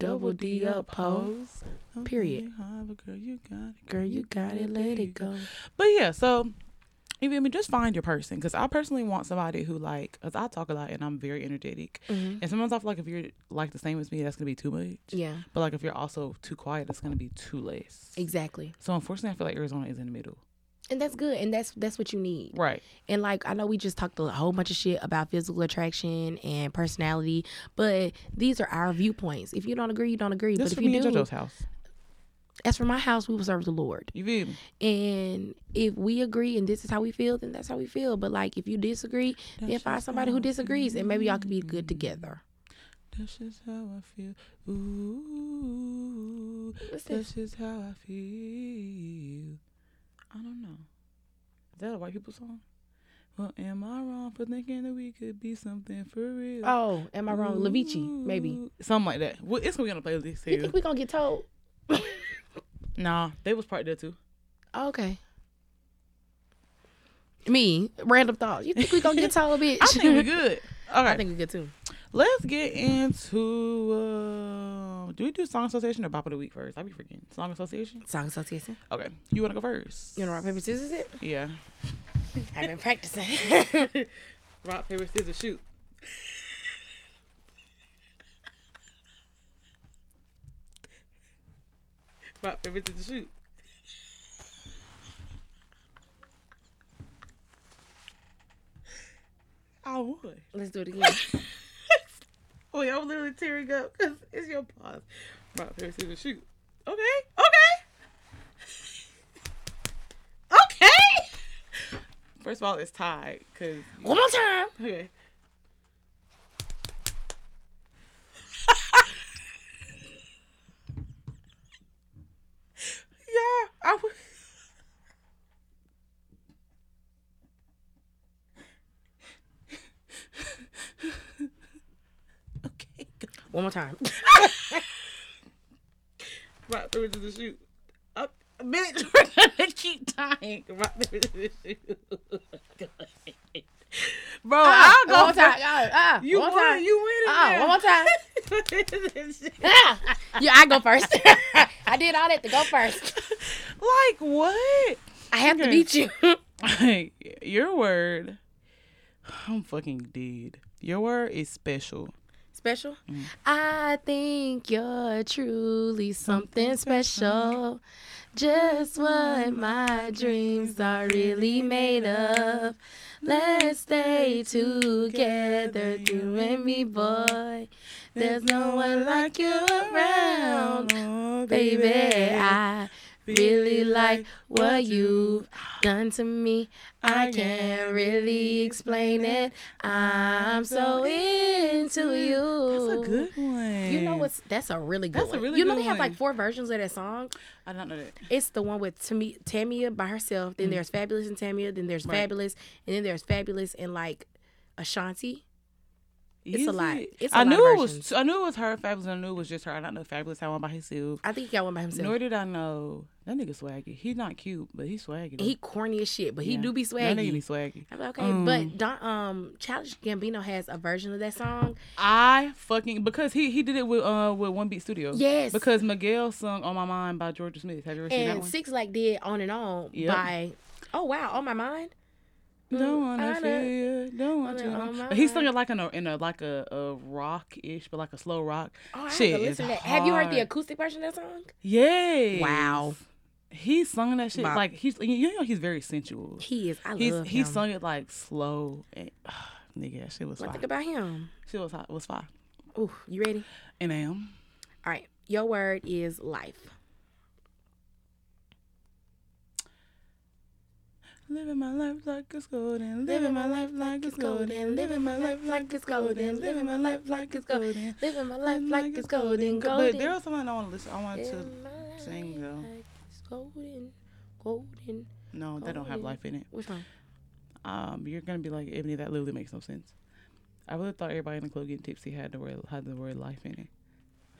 double D up, pose. Period. Okay, but girl, you got it. Girl, you got it. Let it go. But yeah, so Even I mean, just find your person. Because I personally want somebody who like, cause I talk a lot and I'm very energetic. Mhm. And sometimes I feel like if you're like the same as me, that's gonna be too much. Yeah, But like if you're also too quiet, that's gonna be too less. exactly. So unfortunately, I feel like Arizona is in the middle. And that's good. And that's that's what you need. Right. And like I know we just talked a whole bunch of shit about physical attraction and personality, but these are our viewpoints. If you don't agree, you don't agree. That's but if you me and do, JoJo's house. as for my house, we will serve the Lord. You feel me? And if we agree and this is how we feel, then that's how we feel. But like if you disagree, then find somebody who disagrees and maybe y'all could be good together. That's just how I feel. Ooh, that's this? just how I feel. I don't know. Is that a white people song? Well, am I wrong for thinking that we could be something for real? Oh, am I wrong? Lavici, maybe. Something like that. Well, it's gonna be on the playlist You here. think we gonna get told? Nah, they was part there too. Oh, okay. Me, random thoughts. You think we gonna get told, bitch? I think we good. Okay, I think we good too. Let's get into. Uh, do we do song association or bop of the week first? I be freaking Song association. Song association. Okay, you wanna go first? You know, rock paper scissors. It. Yeah. I've been practicing. Rock paper scissors shoot. Rock paper scissors shoot. I would. Let's do it again. Wait, I'm literally tearing up because it's your pause. Rock paper scissors shoot. Okay. Okay. Okay. First of all, it's tied because One more time. Okay. yeah, I was. okay. go. One more time. Right through to the shoot. Uh, bitch, we're gonna keep tying. Right through to the shoot. Bro, Ah, I'll go one time. first. Ah, ah, You one time. You win it. Ah, one more time. Ah, yeah, I go first. I did all that to go first. like what? I have to beat you. Hey, your word. I'm fucking dead. Your word is special. Special. Mm. I think you're truly something special. Just what my dreams are really made of. Let's stay together, you and me, boy. There's no one like you around. oh, Baby, I really like what you've done to me. I can't really explain it. I'm so into you. That's a good one. You know what's that's a really good That's a one. really you know good they have like four versions of that song. I don't know that. It's the one with Tamia, Tamia by herself. Then there's Fabolous and Tamia. Then there's Mm. Right. Fabolous, and then there's Fabolous and like Ashanti. It's a Is lot. it? It's a I lot of knew it was. I knew it was her. Fabolous. I knew it was just her. I don't know. Fabolous had one by himself. I think he got one by himself. Nor did I know that nigga swaggy. He's not cute, but he's swaggy. though. he corny as shit, but he do be swaggy. That nigga be swaggy. swaggy. I'm like, okay, Um, but Don, um, Childish Gambino has a version of that song. I fucking because he he did it with uh with One Beat Studio. Yes. Because Miguel sung "On My Mind" by Jorja Smith. Have you ever seen that one? Six Like did on and on Yep. by. Oh wow, on my mind. Don't Mm, wanna I know. feel you, don't want On you. the- know. on my But he sung mind. it like in a in a like a, a rock ish, but like a slow rock. Oh, I Shit have to listen to that. Have you heard the acoustic version of that song? Yeah. Wow. He sung that shit Bop. like he's you know he's very sensual. He is. I He's love he him. sung it like slow and nigga that shit was What fire. think about him? She was hot was fire. Ooh, you ready? And I am. All right. Your word is life. Living my life like it's golden. Living my life like it's golden. Living my life like it's golden. Living my life like it's golden. Living my life like it's golden, But there was someone I want to listen. I want to. Living my life sing, though. like it's golden, golden. No, they don't have life in it. Which one? Um, you're gonna be like, Ebony, that literally makes no sense. I really thought everybody in the club getting tipsy had the word had the word life in it.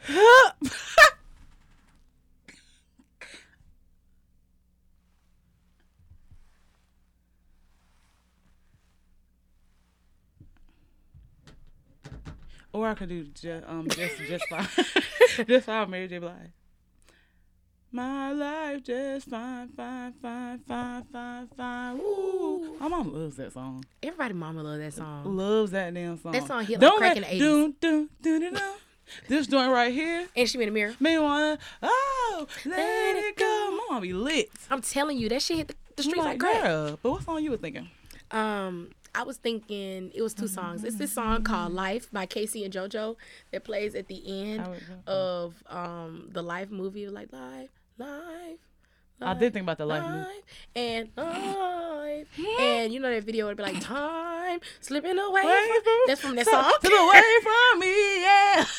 Or I could do just um just just fine, just fine Mary J Blige. My life just fine, fine, fine, fine, fine, fine. Woo. My mom loves that song. Everybody, mama love that song. Loves that damn song. That song hit like Don't crack let- in the 80s. Dun, dun, dun, dun, dun. This joint right here. And she in the mirror. Me wanna, oh, let it go. My mom be lit. I'm telling you, that shit hit the, the streets like, like, crack. girl. But what song you was thinking? Um, I was thinking it was two songs. It's this song called "Life" by K-Ci and JoJo that plays at the end of um the Life movie. Like life, life. I did think about the life movie. life and life, and you know that video would be like time slipping away. From, that's from that song. Slipping away from me, yeah.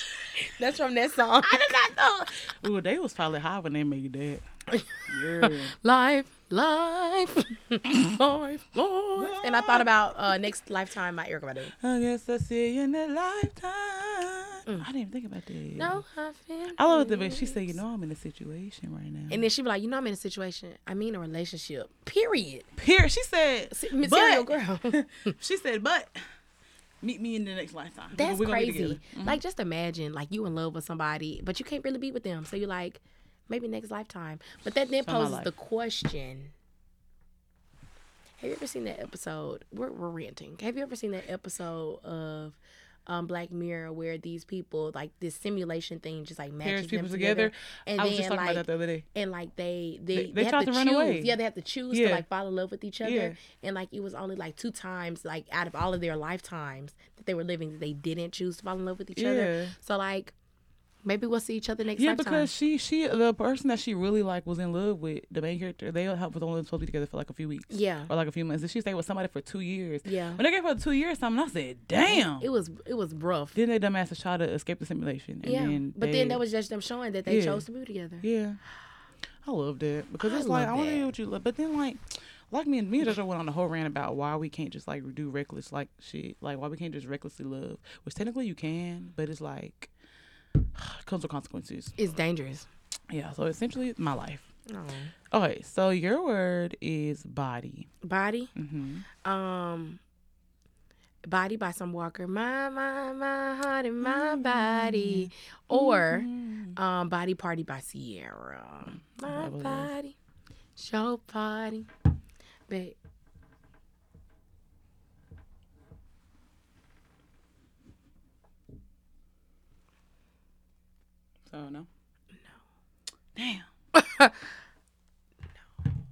That's from that song. I did not know. Ooh, they was probably high when they made that. Yeah. Life, life, life, life. And I thought about uh, "Next Lifetime" by Erykah Badu. I guess I'll see you in a lifetime. I didn't even think about that. Mm. No, I feel. I love the way she said, you know, I'm in a situation right now. And then she be like, you know, I'm in a situation. I mean, a relationship. Period. Here, she said, Material but, girl. she said, but meet me in the next lifetime. That's We're gonna be crazy. together. Mhm. Like, just imagine, like, you in love with somebody, but you can't really be with them. So you're like, maybe next lifetime. But that then It's not my poses the question. Have you ever seen that episode? We're, we're ranting. Have you ever seen that episode of um, Black Mirror where these people, like, this simulation thing just, like, matches people them together. And I was then, just talking like, about that the other day. and like they they, They- they, they have to, to run choose. away. Yeah, they have to choose Yeah. to like fall in love with each other. Yeah. And like it was only like two times, like out of all of their lifetimes that they were living, that they didn't choose to fall in love with each other. So like maybe we'll see each other next year. Yeah, lifetime. because she she the person that she really like was in love with the main character. They helped was only supposed to be together for like a few weeks. Yeah. Or like a few months. And she stayed with somebody for two years. Yeah. When they gave her two years something, I said, damn. it was it was rough. then they dumbasses try to escape the simulation. And yeah. Then but they- then that was just them showing that they Yeah. chose to be together. Yeah. I love that because I it's like I want to hear what you love, but then like, like me and me and Jojo went on a whole rant about why we can't just like do reckless like shit, like why we can't just recklessly love, which technically you can, but it's like comes with consequences. It's dangerous. Yeah. So essentially, my life. Oh. Okay, so your word is body. Body. Mm-hmm. Um Body by some Walker. My my my heart and Mm-hmm. my body. Or um Body Party by Ciara. My was it. body. Show party. Babe. So no. No. Damn. No.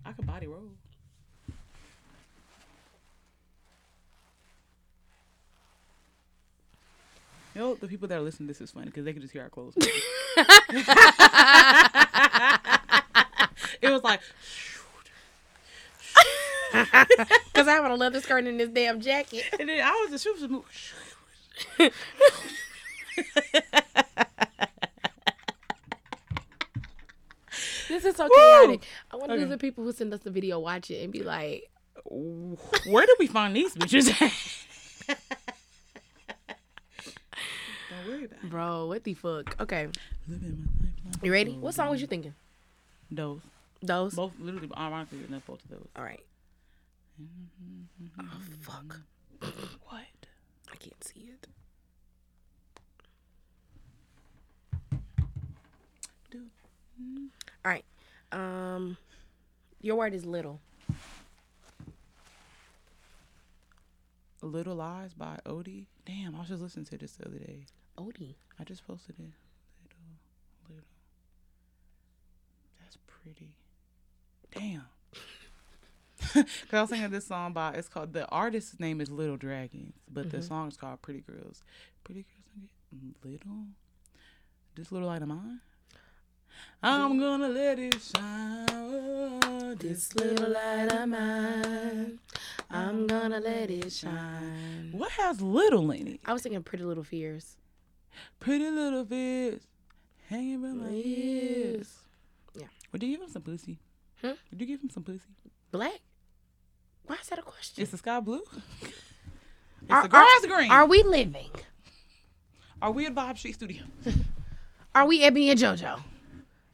I could body roll. You know, the people that are listening to this is funny because they can just hear our clothes. it was like, Cause I have on a leather skirt and this damn jacket. and then I was just, she was just moving. This is so chaotic. I want to Okay. do the people who send us the video watch it and be like, Where did we find these bitches? Don't worry about it. bro, what the fuck? Okay, Living my life like you ready? a What song was you thinking? Those. Those. Both, literally, ironically enough, both of those. All right. Mm-hmm. Oh fuck! What? I can't see it. Do. Mm-hmm. All right. Um, your word is little. Little Lies by Odie. Damn, I was just listening to this the other day. Odie. I just posted it. Little, little. That's pretty. Damn. Cause I was singing this song by it's called the artist's name is Little Dragons, but the song is called Pretty Girls. Pretty Girls little. This little light of mine. I'm gonna let it shine. oh, This little light of mine, I'm gonna let it shine. What has little in it? I was thinking Pretty Little Fears. Pretty little Fears hanging by my ears. Yeah. Did you give him some pussy? Hmm? Did you give him some pussy? Black? Why is that a question? It's the sky blue. It's Are- the grass green. Are we living? Are we at Vibe Street Studio? Are we Ebby and JoJo?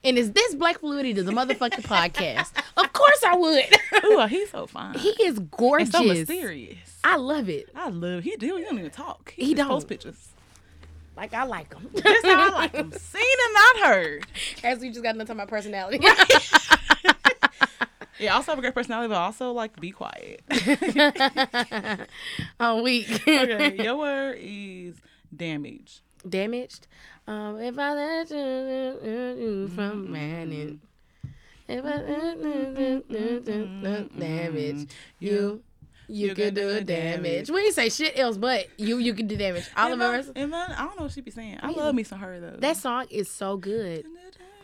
And is this Black Fluidity to the motherfucking podcast? Of course I would. Ooh, oh, he's so fine. he is and gorgeous. so mysterious. I love it. I love he do. He don't even talk. He, He just post don't. pictures. like I like them. That's how I like them. Seen and not heard. As we just got to talk about personality. Yeah, also have a great personality, but also like be quiet. I'm weak. okay, your word is damage. Damaged. Um, if I let you, you from mm-hmm. man if I mm-hmm. damage mm-hmm. you. You, could do a damage. We ain't say shit else, but you you can do damage. All of I- us. I, I don't know what she be saying. I love me some her though. That song is so good.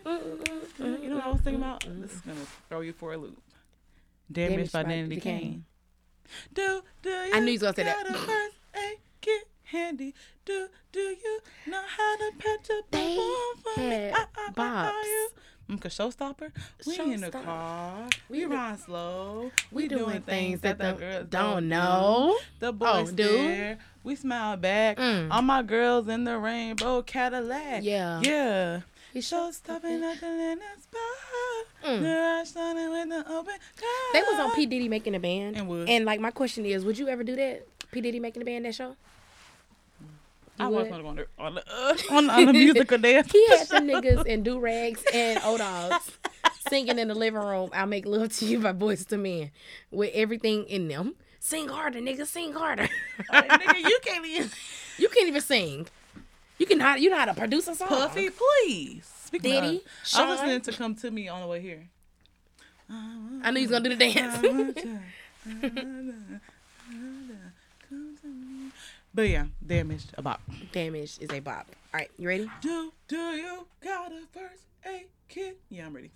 Mm, mm, mm, you know what I was thinking about? This is gonna throw you for a loop. Damaged, by, Danity Kane. Do do I knew you was gonna say that. Got a first aid kit handy? Do do you know how to patch up the They for me? I, I, I, bops. I, Mm, cause showstopper, we in the Showstopper. car, We we ride slow, We doing things that the the girls don't know. The boys do? we smile back. Mm. All my girls in the rainbow Cadillac. Yeah. yeah. He Show stopping at the spot. Mm. Shining with the open car. They was on P Diddy making a band, And was. and like my question is, would you ever do that? P Diddy making a band that show? I was would? gonna go on the on the, uh, on, on the musical dance. He had some niggas in do rags and old dogs singing in the living room. I'll make love to you by Boyz II Men with everything in them. Sing harder, nigga. Sing harder. Like, nigga, you can't even. you can't even sing. You can how you know how to produce a song. Puffy, please. Speaking Diddy, of, I was listening to "Come to Me" on the way here. I knew he was gonna do the dance. but yeah, damaged about. Damage is a bop. All right, you ready? Do do you got a first aid kit? Yeah, I'm ready.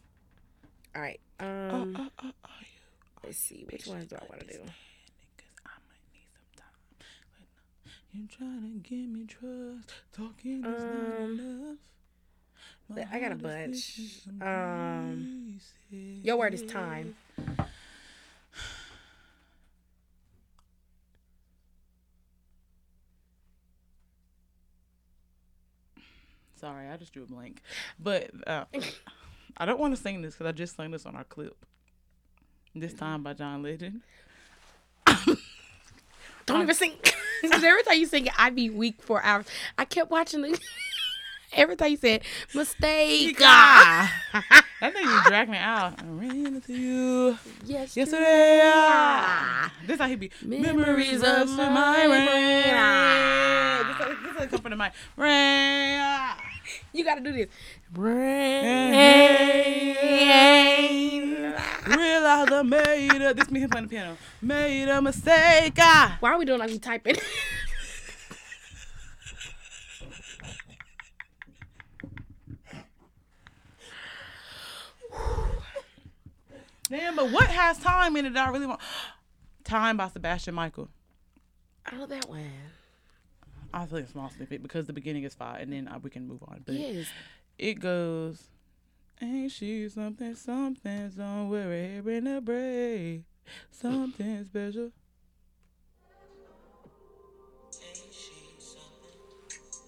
All right. Uh, Um, uh, are you? let's see. Which ones do I want to do? Cause I might need some time. You trying to give me trust, talking is not Um, enough. My but I got a bunch. Um. Your word is time. Sorry, I just drew a blank. But uh, I don't want to sing this because I just sang this on our clip. This time by John Legend. Don't even sing. Because every time you sing it, I be weak for hours. I kept watching the. every time you said mistake. that you dragged me out. I ran into you Yes. yesterday. ah. This how he be. Memories Memories of my my brain. rain. ah. This how- this come from the mic. Rain. ah. You got to do this. Rain. Realize I made a. This me him playing the piano. Made a mistake. Ah. Why are we doing like we typing? Damn, but what has time in it that I really want? Time by Sebastian Mikael. I know that one. I feel like a small snippet because the beginning is fine and then uh, we can move on. But Yes. it goes, Ain't she something, something, somewhere here in the break? Something special.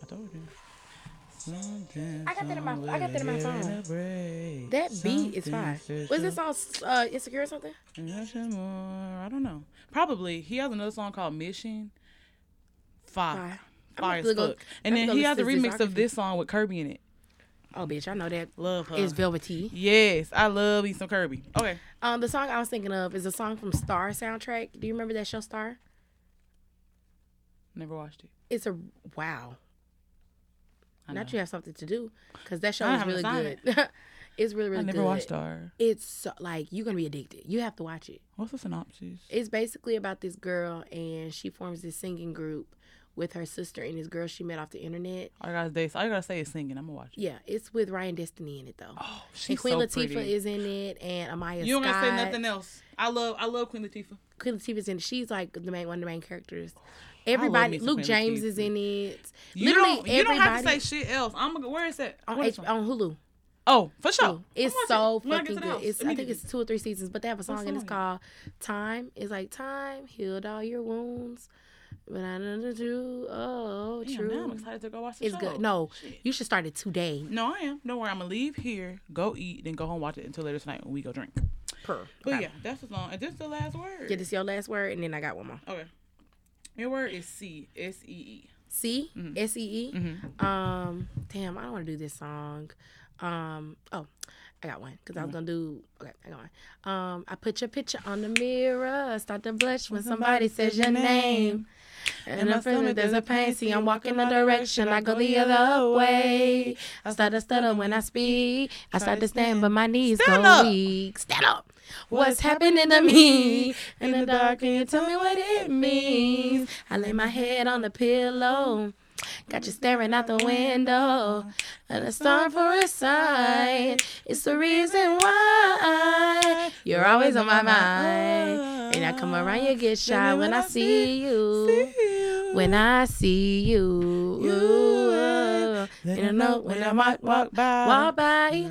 I told you. Something. I got that in my- I got that in my phone. That beat is fine. Was this on uh, Insecure or something? I don't know. Probably. He has another song called Mission. Fire. Fire. Fire as go- fuck. I'm And then he has a remix this of this song with Kirby in it. Oh, bitch, I know that. Love her. It's Velvety. yes, I love me some Kirby. Okay. Um, the song I was thinking of is a song from Star soundtrack. Do you remember that show Star? Never watched it. It's a wow. Not you have something to do because that show is really good. it's really really good. I never good. watched Star. It's so, like you're gonna be addicted. You have to watch it. What's the synopsis? It's basically about this girl and she forms this singing group with her sister and this girl she met off the internet. All you gotta say, all you gotta say is singing. I'm gonna watch it. Yeah, it's with Ryan Destiny in it though. Oh, she's and Queen so Latifah pretty. is in it, and Amiyah you don't Scott. gotta say nothing else. I love, I love Queen Latifah. Queen Latifah's in it. She's like the main one of the main characters. Oh, everybody, Luke James Latifah. is in it. You Literally don't, you don't have to say shit else. I'm gonna. Where is it? on, H- on Hulu. Oh, for sure. Hulu. It's so it. When I get fucking good. house, It's I think it's two or three seasons, but they have a song and it's called "Time." It's like time healed all your wounds, but I know the truth. Oh, Damn, true. now I'm excited to go watch the It's show. good. No, Shit. you should start it today. No, I am. Don't worry. I'm gonna leave here, go eat, then go home watch it until later tonight when we go drink. Per. But Okay. yeah, that's the song. And this the last word. Yeah, this your last word, and then I got one more. Okay. Your word is C. S E E. C S E E. Mm-hmm. Um, damn, I don't want to do this song. Um, oh, I got one because I Mm-hmm. was gonna do. Okay, I got one. Um, I put your picture on the mirror, start to blush when somebody says your name. And I'm feeling there's a pain. See, I'm walking the direction. I go the other way. I start to stutter when I speak. I start to stand, but my knees Stand go up. weak. Stand up. What's happening to me? In the dark, can you tell me what it means? I lay my head on the pillow. Got you staring out the window. And a star for a sign. It's the reason why you're always on my mind. And I come around, you get shy when I see you. When I see you. You, And I know when I walk, walk, by. walk by.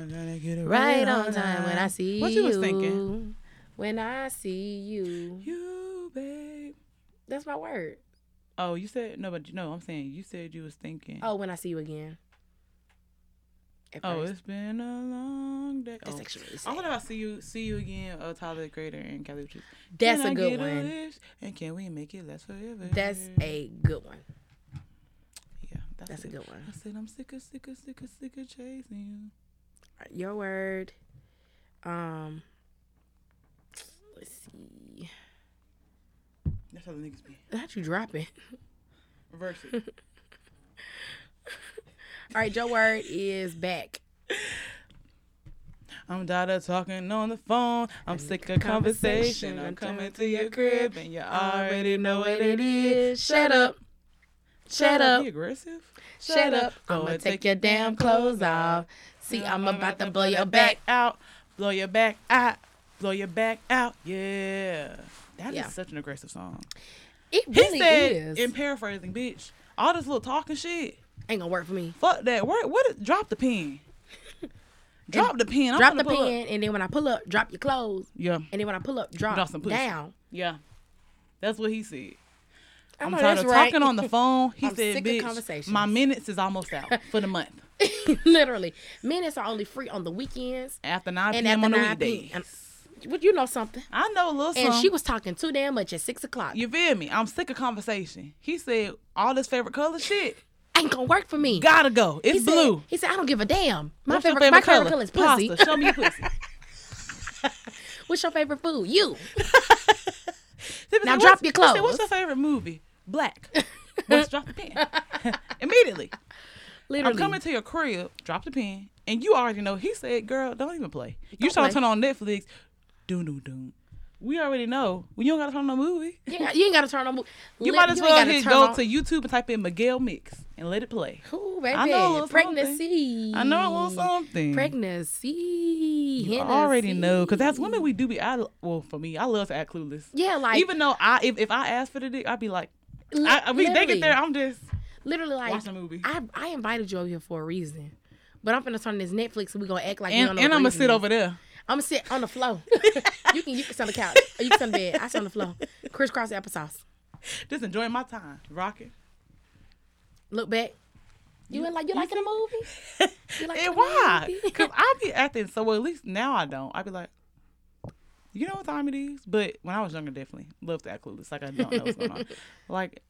Right on time when I see you. What you was thinking? When I see you. You, babe. That's my word. Oh, you said no, but no, I'm saying you said you was thinking. Oh, when I see you again. At Oh, it's been a long day. That's oh. actually really I wonder if I see you, see you again. Uh, Tyler the Creator and Kelly Richards. That's Can a I good one. wish? and can we make it last forever? That's a good one. yeah. That's, That's a good one. I said I'm sick of, sick of, sick of, sick of chasing you. Your word. Um. Let's see. That's how the niggas be. How'd you drop it? Reverse it. All right, your word is back. I'm of talking on the phone. I'm sick of conversation. I'm coming to your crib and you already know what it is. Shut up. Shut up. Be aggressive. Shut up. I'ma take your damn clothes off. See, I'm about to blow your back. out. Blow your back out. Blow your back out. Yeah. That is Yeah. such an aggressive song. It He said, is. in paraphrasing, bitch, all this little talking shit. Ain't gonna work for me. Fuck that. What? is- Drop the pen. Drop the pen. I'm drop the pull up. pen, and then when I pull up, drop your clothes. Yeah. And then when I pull up, drop, Drop some pussy. down. Yeah. That's what he said. I'm tired of right. talking on the phone. He said, bitch, conversations." my minutes is almost out for the month. Literally, minutes are only free on the weekends. After 9 And p.m. after on the 9 p.m. weekdays. Would you know something? I know a little And she was talking too damn much at six o'clock. You feel me? I'm sick of conversation. He said all this favorite color shit Ain't gonna work for me. gotta go. It's he said, blue. He said, "I don't give a damn. My What's your favorite, my favorite color is pussy. Pasta. Show me your pussy. What's your favorite food? You. Now drop your he said, clothes. What's your favorite movie? Black. Let's drop the pen immediately. Literally. I'm coming to your crib. Drop the pen, and you already know. He said, "Girl, don't even play. You Don't trying play. to turn on Netflix? Doom, doom, doom. We already know. Well, you don't gotta turn on no movie. You ain't, got- you ain't gotta turn on. mo- You Li- might as well hit go on- to YouTube and type in Miguel Mix and let it play. Ooh, baby. I know a little Pregnancy. I know a little something. Pregnancy. You already know, because as women, we do be. I well, for me, I love to act clueless. Yeah, like Even though I, if, if I ask for the dick, I'd be like, li- I, I mean, they get there. I'm just literally like watching a movie, I I invited you over here for a reason. But I'm finna turn this Netflix and we're gonna act like we and don't know and I'm gonna sit over there. I'm gonna sit on the floor. you can you can sit on the couch. Or you can sit on the bed. I sit on the floor. Crisscross applesauce. just enjoying my time, rocking. Look back. You ain't like you liking a movie? You like And why? Because I be acting so well. At least now I don't. I be like, you know what time it is? But when I was younger, definitely loved that clueless. Like I don't know what's going on. Like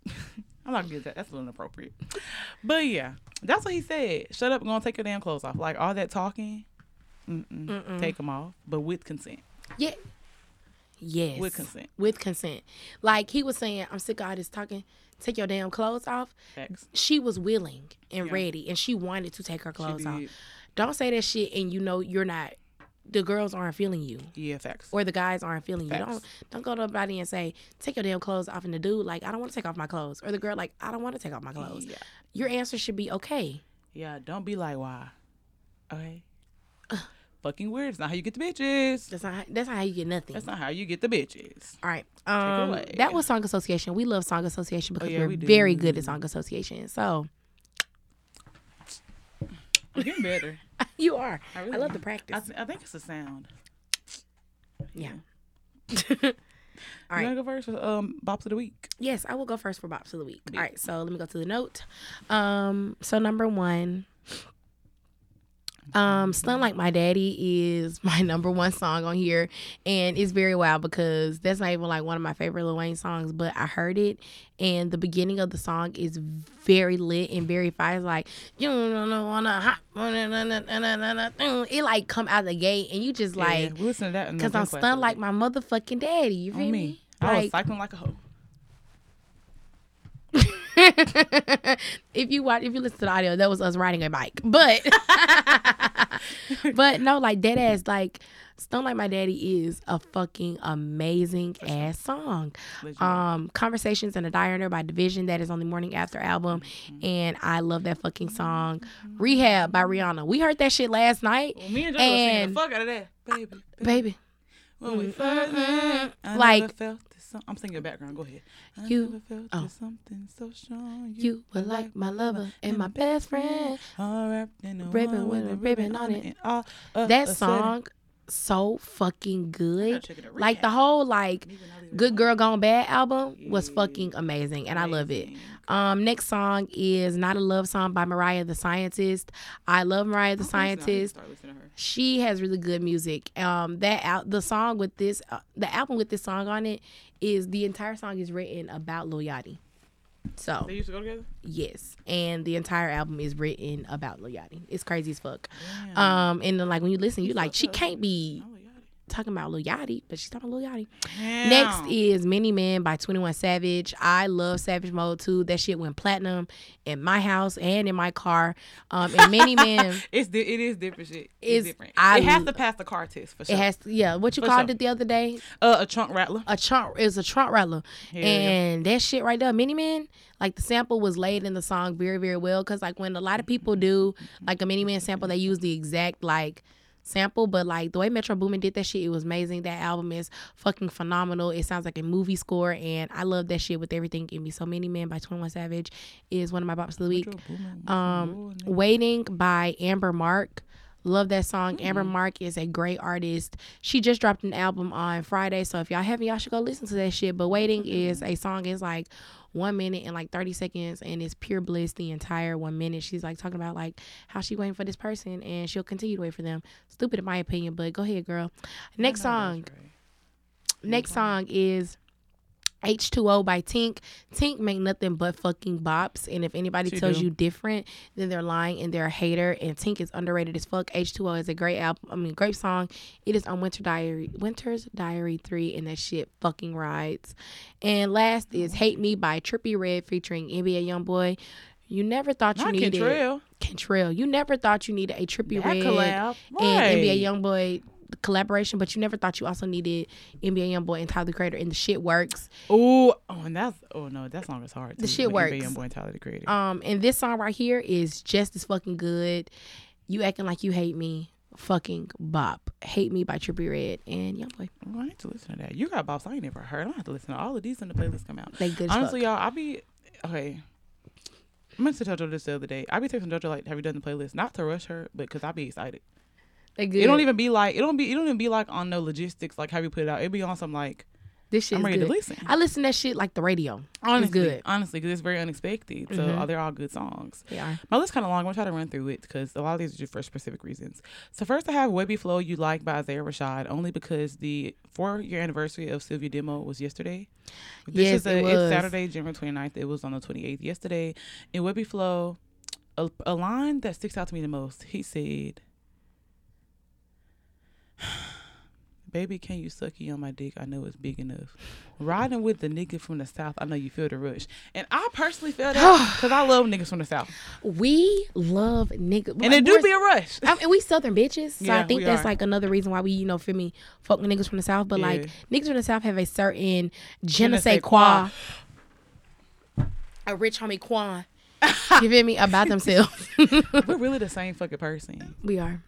I'm not gonna get that. That's a little inappropriate. But yeah, that's what he said. Shut up and go and take your damn clothes off. Like all that talking, mm-mm, take them off, but with consent. Yeah. Yes. With consent. With consent. Like he was saying, I'm sick of all this talking. Take your damn clothes off. Facts. She was willing and Yeah. ready, and she wanted to take her clothes off. Don't say that shit, and you know you're not. The girls aren't feeling you, Yeah, facts. or the guys aren't feeling you. Don't don't go to nobody and say, "Take your damn clothes off," and the dude like, "I don't want to take off my clothes," or the girl like, "I don't want to take off my clothes." Yeah. Your answer should be okay. Yeah, don't be like, why? Okay. Fucking weird. It's not how you get the bitches. That's not that's not how you get nothing. That's not how you get the bitches. All right. Um, that was song association. We love song association because Oh, yeah, we're we very good at song association. So I'm getting better. you are. I I, really love the practice. I, I think it's the sound. yeah. All right. You wanna go first for um bops of the week? Yes, I will go first for Bops of the Week. All right, so let me go to the note. Um, so number one, Um, Stun Like My Daddy is my number one song on here. And it's very wild because that's not even like one of my favorite Lil Wayne songs, but I heard it and the beginning of the song is very lit and very fire. It's like you don't wanna hop it like come out the gate and you just like yeah, listen to that because I'm stunned like my motherfucking daddy. You feel me? me? I was cycling like a hoe. if you watch, if you listen to the audio, that was us riding a bike. But, but no, like dead ass, like "Stone Like My Daddy" is a fucking amazing ass song. Um, "Conversations in a Diner" by dvsn, that is on the Morning After album, mm-hmm. and I love that fucking song. "Rehab" by Rihanna. We heard that shit last night. Well, me and Joe and, the fuck out of that, baby. Baby. When we first met, like I'm singing your background. Go ahead. I you felt oh. something so strong. You, you were like my lover and my best friend. All wrapped in a ribbon with a ribbon on it. All, that song so fucking good. Like the whole like Good Girl Gone Bad album was fucking amazing and I love it. Um next song is Not a Love Song by Mariah the Scientist. I love Mariah the Scientist. She has really good music. Um that out the song with this uh, the album with this song on it is the entire song is written about Lil Yachty. So they used to go together. Yes, and the entire album is written about Lil Yachty. It's crazy as fuck. Damn. Um, and then like when you listen, you like she can't be talking about Lil Yachty, but she's talking about Lil Yachty. Damn. Next is Many Men by 21 Savage. I love Savage Mode too. That shit went platinum in my house and in my car. Um, and Many Men. it's di- it is different shit. It's, different. I, it has to pass the car test for sure. It has to, yeah. What you for called sure. it the other day? Uh, a trunk rattler. A trunk is a trunk rattler, Hell and yeah. that shit right there, Many Men. Like the sample was laid in the song very very well because like when a lot of people do like a Many Men sample, they use the exact like sample, but like the way Metro Boomin did that shit, it was amazing. That album is fucking phenomenal. It sounds like a movie score, and I love that shit with everything in me. So Many Men by Twenty One Savage is one of my bops of the week. Um, Waiting by Amber Mark. Love that song. Mm-hmm. Amber Mark is a great artist. She just dropped an album on Friday, so if y'all haven't, y'all should go listen to that shit. But Waiting mm-hmm. is a song is like one minute and like 30 seconds and it's pure bliss the entire one minute. She's like talking about like how she waiting for this person and she'll continue to wait for them. Stupid in my opinion but go ahead girl. Next song. next song is H2O by Tink. Tink make nothing but fucking bops. And if anybody she tells do. you different, then they're lying and they're a hater. And Tink is underrated as fuck. H2O is a great album. I mean, great song. It is on Winter Diary, Winter's Diary 3, and that shit fucking rides. And last is mm. Hate Me by Trippie Redd featuring NBA Youngboy. You never thought you Not needed Kentrell. Kentrell. You never thought you needed a Trippie Redd collab. and NBA Youngboy collaboration, but you never thought you also needed NBA YoungBoy and Tyler the Creator, and the shit works. Oh, oh, and that's oh no, that song is hard. Too, the shit works. NBA YoungBoy and Tyler the Creator. Um, and this song right here is just as fucking good. You acting like you hate me. Fucking bop. Hate Me by Trippie Redd and YoungBoy. Well, I need to listen to that. You got bops I ain't never heard. I don't have to listen to all of these when the playlist come out. They good Honestly, y'all, I'll be okay. I meant to tell JoJo this the other day. I be texting JoJo like, "Have you done the playlist?" Not to rush her, but because I be excited. It don't even be like it don't be it don't even be like on no logistics like how you put it out. It be on some like this shit. I'm ready good. to listen. I listen to that shit like the radio. Honestly, it's good. Honestly, because it's very unexpected. So mm-hmm. they're all good songs. Yeah. My list kind of long. I'm gonna try to run through it because a lot of these are just for specific reasons. So first, I have "Webbie Flow You Like" by Isaiah Rashad, only because the four-year anniversary of Cilvia Demo was yesterday. This yes, is a, it was. It's Saturday, January 29th. It was on the 28th yesterday. In "Webbie Flow," a, a line that sticks out to me the most. He said Baby, can you suck you on my dick? I know it's big enough. Riding with the nigga from the south, I know you feel the rush. And I personally feel that because I love niggas from the south. We love niggas. And it do be a rush. I mean, we southern bitches. So yeah, I think that's are. like another reason why we, you know, feel me, fuck with niggas from the south. But yeah. like, niggas from the south have a certain je ne sais quoi. A rich homie quan. you feel me? About themselves. We're really the same fucking person. We are.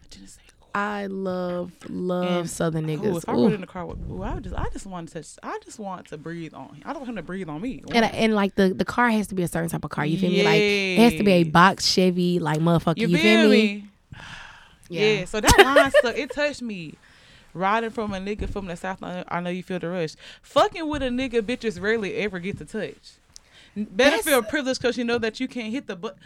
I love love and, Southern niggas. Ooh, if I rode in the car, with, ooh, I just I just want to I just want to breathe on. Him. I don't want him to breathe on me. And and like the the car has to be a certain type of car. You feel yes. me? Like it has to be a box Chevy like motherfucker. You, you feel, me? me? yeah. yeah. So that line stuck. It touched me. Riding from a nigga from the south, I know you feel the rush. Fucking with a nigga, bitches rarely ever get to touch. Better feel privileged because you know that you can't hit the but.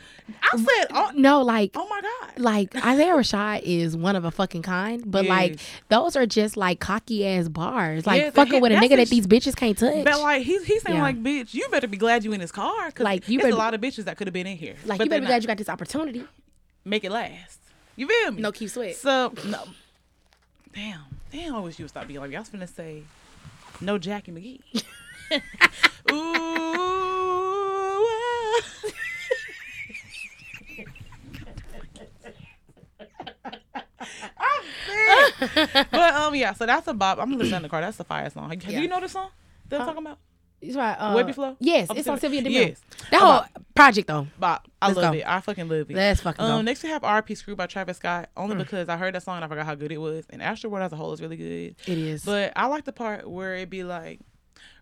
I said, oh, No, like oh my god. like Isaiah Rashad is one of a fucking kind, but like those are just like cocky ass bars, like Yeah, fucking hit- with a nigga that these bitches can't touch. But like he's he's saying Yeah. like, bitch, you better be glad you in his car. Cause Like, you better- a lot of bitches that could have been in here. like you better be not. glad you got this opportunity. make it last. You feel me? No keep sweat. So no. Damn, damn. I wish you would stop being like. I was finna say, no Jackie McGee. Ooh. ah. I'm sick. but um yeah, so that's a bop. I'm listening to the car. That's the fire song. Do Yeah. you know the song that I'm talking about? It's right. Uh, Webbie Flow? Yes, it's on Cilvia Demo. Yes. That whole project though. Bop. I Let's love go. it. I fucking love it. Let's fucking Um, go. Mm. next we have RP Screw by Travis Scott, only because I heard that song and I forgot how good it was. And Astroworld as a whole is really good. It is. But I like the part where it be like,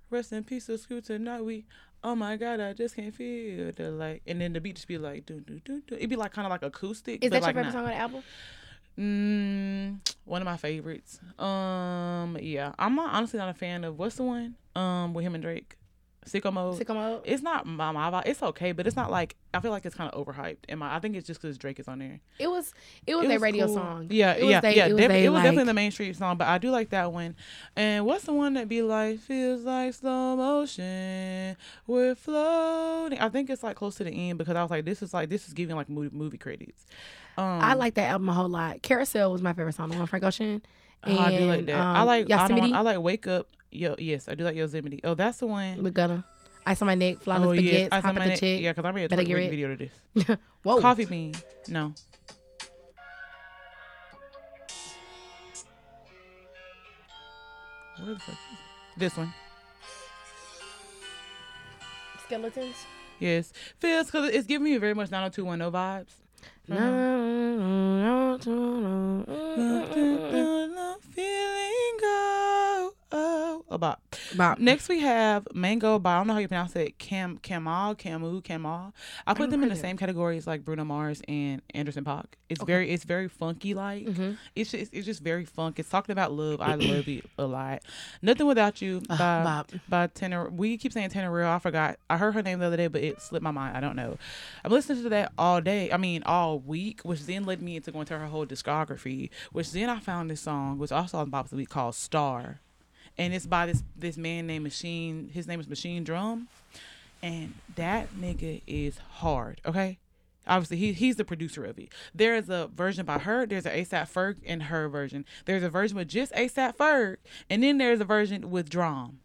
"Rest in peace, of Screw tonight." We, oh my god, I just can't feel the like, and then the beat just be like, "Do do do do." It'd be like kind of like acoustic. is but that your like favorite not. song on the album? Mm, one of my favorites. Um, yeah, I'm not honestly not a fan of what's the one um with him and Drake, Sicko Mode. Sicko Mode? It's not my my vibe. It's okay, but it's not like I feel like it's kind of overhyped. And my I think it's just because Drake is on there. It was. It was It their was radio cool. song. Yeah, It was yeah, they- yeah. It was, def- they, it was like, definitely the mainstream song, but I do like that one. And what's the one that be like feels like slow motion? We're floating. I think it's like close to the end because I was like, this is like this is giving like movie, movie credits. Um, I like that album a whole lot. Carousel was my favorite song, the one Frank Ocean. oh, I do like that. I um, like I, don't, Yosemite I like wake up. Yo, yes, I do like Yosemite. Oh, that's the one. with Gunna. Ice on my neck, flawless Oh baguettes, yes, I hop said at the my- chick. Yeah, because I made a Better Twitter get it. video to this. Whoa. Coffee bean. No. Where the fuck is? This one. Skeletons. Yes. Feels because it's giving me very much 90210 vibes. Feeling go. Oh. About. Bop. Next we have Mango by I don't know how you pronounce it. Cam Kamal Camu Kamal. I put don't them in the that. same category as like Bruno Mars and Anderson Paak. It's very it's very funky like. Mhm. It's just it's just very funk. It's talking about love. I love it a lot. Nothing without you Uh, by bop. by Tenor. We keep saying Tenor Real. I forgot. I heard her name the other day, but it slipped my mind. I don't know. I've listened to that all day. I mean all week, which then led me into going to her whole discography. Which then I found this song, which also on Bop's Week called Star and it's by this this man named Machine. His name is Machine Drum, and that nigga is hard. Okay, obviously he he's the producer of it. There is a version by her. There's an ASAP Ferg and her version. There's a version with just ASAP Ferg, and then there's a version with drum.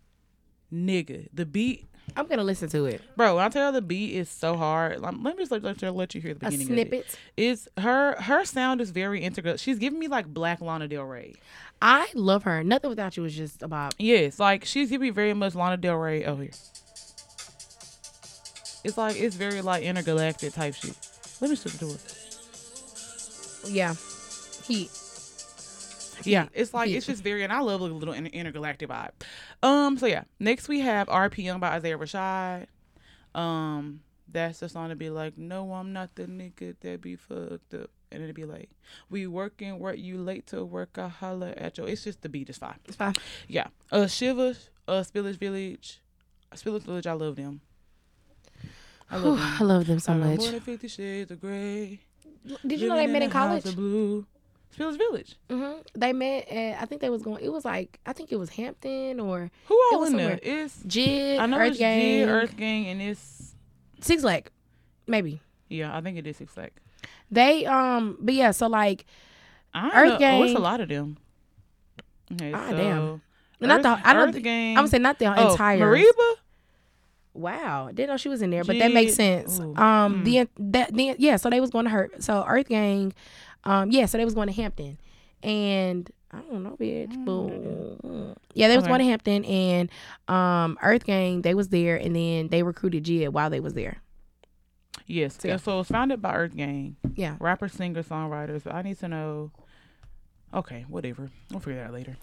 Nigga, the beat, I'm gonna listen to it. bro. When I tell you the beat is so hard, let me just let, let, you- let you hear the A beginning. Of it. snippet. It's her her sound is very integral. She's giving me like Black Lana Del Rey. I love her. Nothing without you is just about. Yes, like she's giving me very much Lana Del Rey. Oh here. It's like it's very like intergalactic type shit. Let me switch the door. Yeah. heat. Yeah, it's like Heat. it's just very, and I love a little inter- intergalactic vibe. Um, so yeah, next we have RPM by Isaiah Rashad. Um, that's the song to be like, no, I'm not the nigga that be fucked up, and it'd be like, we working, work you late to work, I holler at you. It's just the beat is fine. It's fine. Yeah. Uh Shiva, uh Spillage Village. Spillage Village, I love them. I Whew, love I them. love them so I much. More than fifty shades of gray. Did you know they met in college? of Blue. Spillage Village. hmm They met at. I think they was going. It was like I think it was Hampton or Who It all was in there? It's Jid, I know Earth it's Gang, G, Earth Gang, and it's Six Leg, maybe. yeah, I think it is Six Flag. They um, but yeah. So like, I Earth know. Oh, it's a lot of them. Okay, Ah, so damn. not the. I don't. Earth Gang. I'm saying not the oh, entire. Mereba. Wow, didn't know she was in there, but that makes sense. Ooh, Um, mm. the that the yeah, so they was going to her. So Earth Gang, um, yeah, so they was going to Hampton, and I don't know, bitch. Boom. Yeah, they was Okay. going to Hampton, and um, Earth Gang they was there, and then they recruited Jid while they was there. Yes. So, yeah. So it was founded by Earth Gang. Yeah. Rapper, singer, songwriters. But I need to know. Okay, whatever. We'll figure that out later.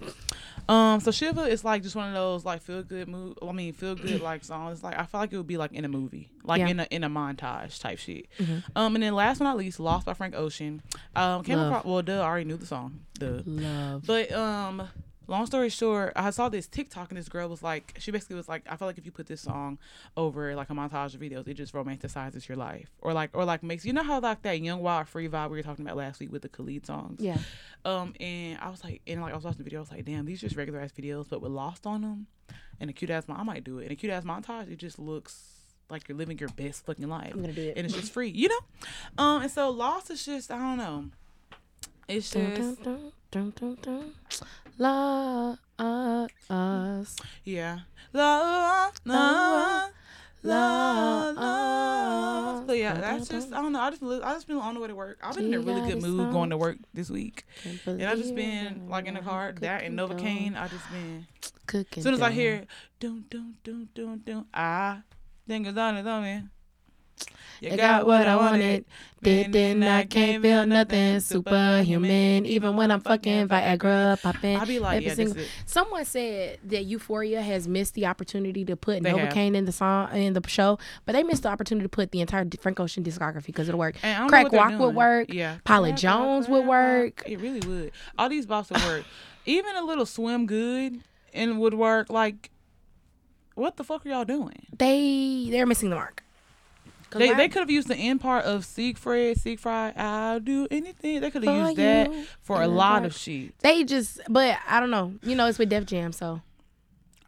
Um, so Shiva is like just one of those like feel good move. I mean, feel good like songs. Like I feel like it would be like in a movie, like Yeah. in a in a montage type shit. Mhm. Um, and then last but not least, Lost by Frank Ocean. Um, came Love. across. Well, duh, I already knew the song. Duh. Love. But um, long story short, I saw this TikTok and this girl was like, she basically was like, I feel like if you put this song over like a montage of videos, it just romanticizes your life, or like, or like makes you know how like that young wild free vibe we were talking about last week with the Khalid songs. Yeah. Um, and I was like, and like I was watching the video, I was like, damn, these just regular ass videos, but with Lost on them, and a cute ass, I might do it. And a cute ass montage, it just looks like you're living your best fucking life, I'm gonna do it. and it's just free, you know. Um, and so Lost is just, I don't know, it's Dun, just. dun, dun, dun, dun, dun. La us. Yeah. La la la la. la. But yeah, that's just I don't know. I just I just been on the way to work. I've been in a really good mood going to work this week, and I just been like in the car that and Novocaine. I just been Cooking. as soon as I hear dun dun dun dun dun I think it's on it's on me. You I got what I wanted. Did then I can't feel nothing. Superhuman. Even when I'm fucking Viagra popping. I be like, yeah, this single- Someone said that Euphoria has missed the opportunity to put They have. Novocaine in the song in the show, but they missed the opportunity to put the entire Frank Ocean discography because it'll work. And I don't know Crack Rock would work. Yeah. Walk, Jones would work. It really would. All these bops would work. Even a little swim good and would work. Like, what the fuck are y'all doing? They they're missing the mark. They, they could have used the end part of Siegfried, Siegfried, I'll do anything. They could have used that for a lot dark. of shit. they just but I don't know. You know, it's with Def Jam, so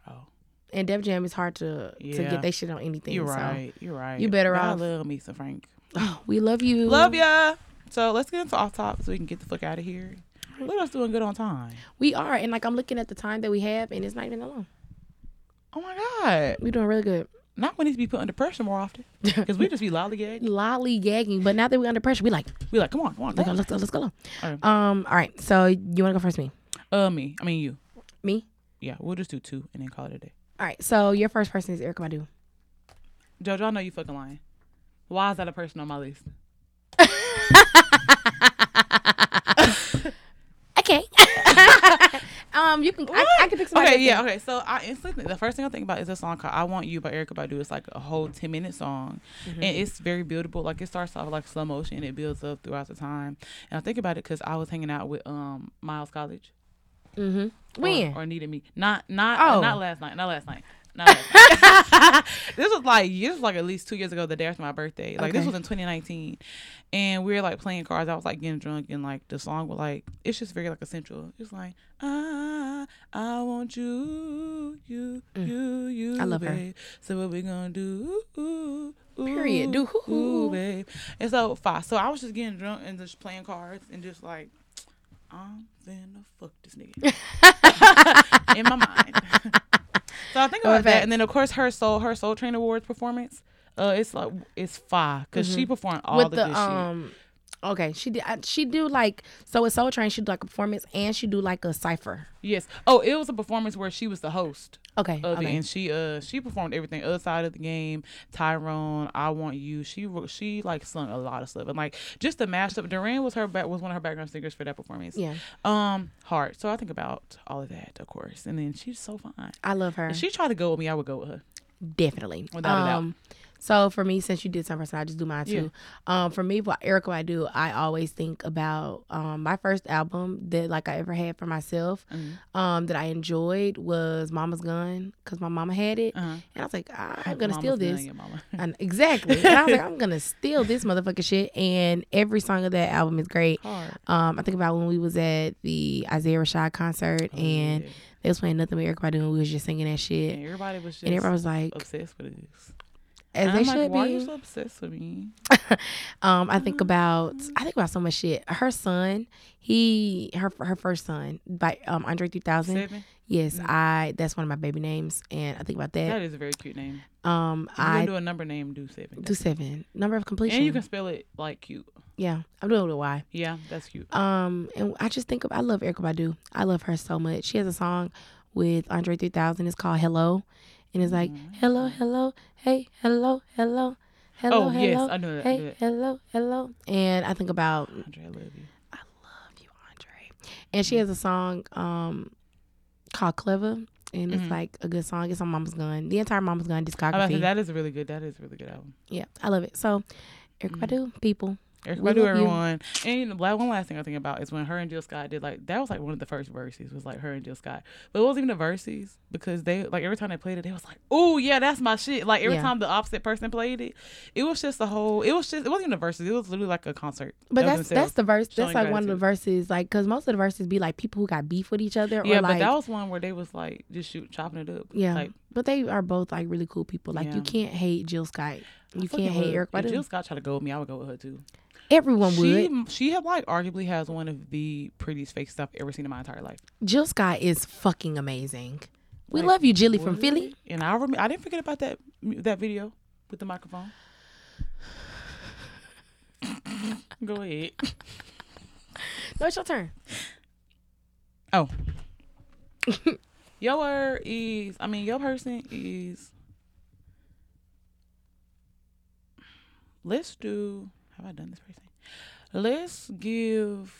Oh, and Def Jam is hard to to get they shit on anything. you're so. right. You're right. You better off. I love me some Frank. Oh, we love you. Love ya. So let's get into off top so we can get the fuck out of here. Let us doing good on time. We are, and like I'm looking at the time that we have, and it's not even that long. Oh my god. We're doing really good. Not when he's be put under pressure more often. Because we just be lollygagging. lollygagging, but now that we're under pressure, we like We like, come on, come on. let's go, let's go, let's go. Alright. Um, all right. So you want to go first, me? Uh, me. I mean, you. Me. Yeah, we'll just do two and then call it a day. All right. So your first person is Erykah Badu. Jojo, I know you fucking lying. Why is that a person on my list? Okay. um, you can. I, I can pick somebody. Okay, yeah, okay. So I instantly the first thing I think about is a song called "I Want You" by Erykah Badu. It's like a whole ten minute song, Mm-hmm. and it's very buildable. Like it starts off like slow motion, and it builds up throughout the time. And I think about it because I was hanging out with um Miles College. Mm-hmm. or- When? Or, needed me. Not not Oh. uh, not last night. Not last night. Night. this was like this was like at least two years ago. The day after my birthday. Like this was in 2019, and we were like playing cards. I was like getting drunk, and like the song was like it's just very like essential. It's like I I want you you you you. Mm. I love her. So what we gonna do? Ooh, ooh, Period. Do hoo hoo. babe. And so five. So I was just getting drunk and just playing cards and just like. I'm finna fuck this nigga in my mind. So I think Oh, about that, and then of course her soul, her Soul Train Awards performance. Uh, it's like it's fire because she performed all Mm-hmm. With the, the, shit. um. Okay, she did. She do like so with Soul Train. She do like a performance, and she do like a cipher. Yes. Oh, it was a performance where she was the host Okay. okay. and she uh she performed everything. Other side of the game, Tyrone, I Want You. She she like sung a lot of stuff, and like just the mashup. Duran was her back was one of her background singers for that performance. Yeah, Um, hard. So I think about all of that, of course, and then she's so fine. I love her. If she tried to go with me, I would go with her. Definitely. Without a doubt. So for me, since you did some person, I just do mine too. Um, for me, what Erica I do, I always think about um my first album that like I ever had for myself, Mm-hmm. um that I enjoyed was Mama's Gun because my mama had it, Uh-huh. and I was like, I'm gonna steal this. mama. And exactly. And I was like, I'm gonna steal this motherfucking shit. And every song of that album is great. Um, I think about when we was at the Isaiah Rashad concert Oh, and yeah. they was playing nothing but Erykah Badu and we was just singing that shit. And everybody was just And everybody was like, obsessed with this. As I'm should like, why be. are you so obsessed with me? Um, I think about I think about so much shit. Her son, he her her first son by um Andre 3000. Seven. Yes, I that's one of my baby names, and I think about that. That is a very cute name. Um, you're I do a number name, do seven. do seven number of completion. and you can spell it like cute. yeah, I'm doing it with a Y. Yeah, that's cute. Um, and I just think of I love Erykah Badu. I love her so much. She has a song with Andre 3000. It's called Hello, and it's like Mm-hmm. Hello, hello, hey, hello, hello, hello, Oh, hello, yes, I knew that, Hey, that. hello, hello, and I think about Andre, I love you. I love you, Andre. And she has a song um called Clever. And it's Mhm. like a good song. It's on Mama's Gun. The entire Mama's Gun I was say, discography. that is really good. That is a really good album. yeah, I love it. So, Eric Mhm. Badu, people. We Badu, love you. everyone. And know, like, one last thing I think about is when her and Jill Scott did like that was like one of the first verses was like her and Jill Scott, but it wasn't even the verses because they like every time they played it, they was like, "Oh yeah, that's my shit." Like every Yeah. time the opposite person played it, it was just the whole. It was just it wasn't even the verses. It was literally like a concert. But that's that's the verse. That's like one of the verses, like because most of the verses be like people who got beef with each other. yeah, or but like, that was one where they was like just shoot chopping it up. yeah. like, but they are both like really cool people. Like Yeah. you can't hate Jill Scott. You can't hate. Eric If Jill Scott tried to go with me, I would go with her too. Everyone she would. she have like arguably has one of the prettiest fake stuff I've ever seen in my entire life. Jill Scott is fucking amazing. We Like, love you, Jilly from Philly. And I remember I didn't forget about that that video with the microphone. Go ahead. No, it's your turn. Oh. your is I mean your person is let's do have I done this person? Let's give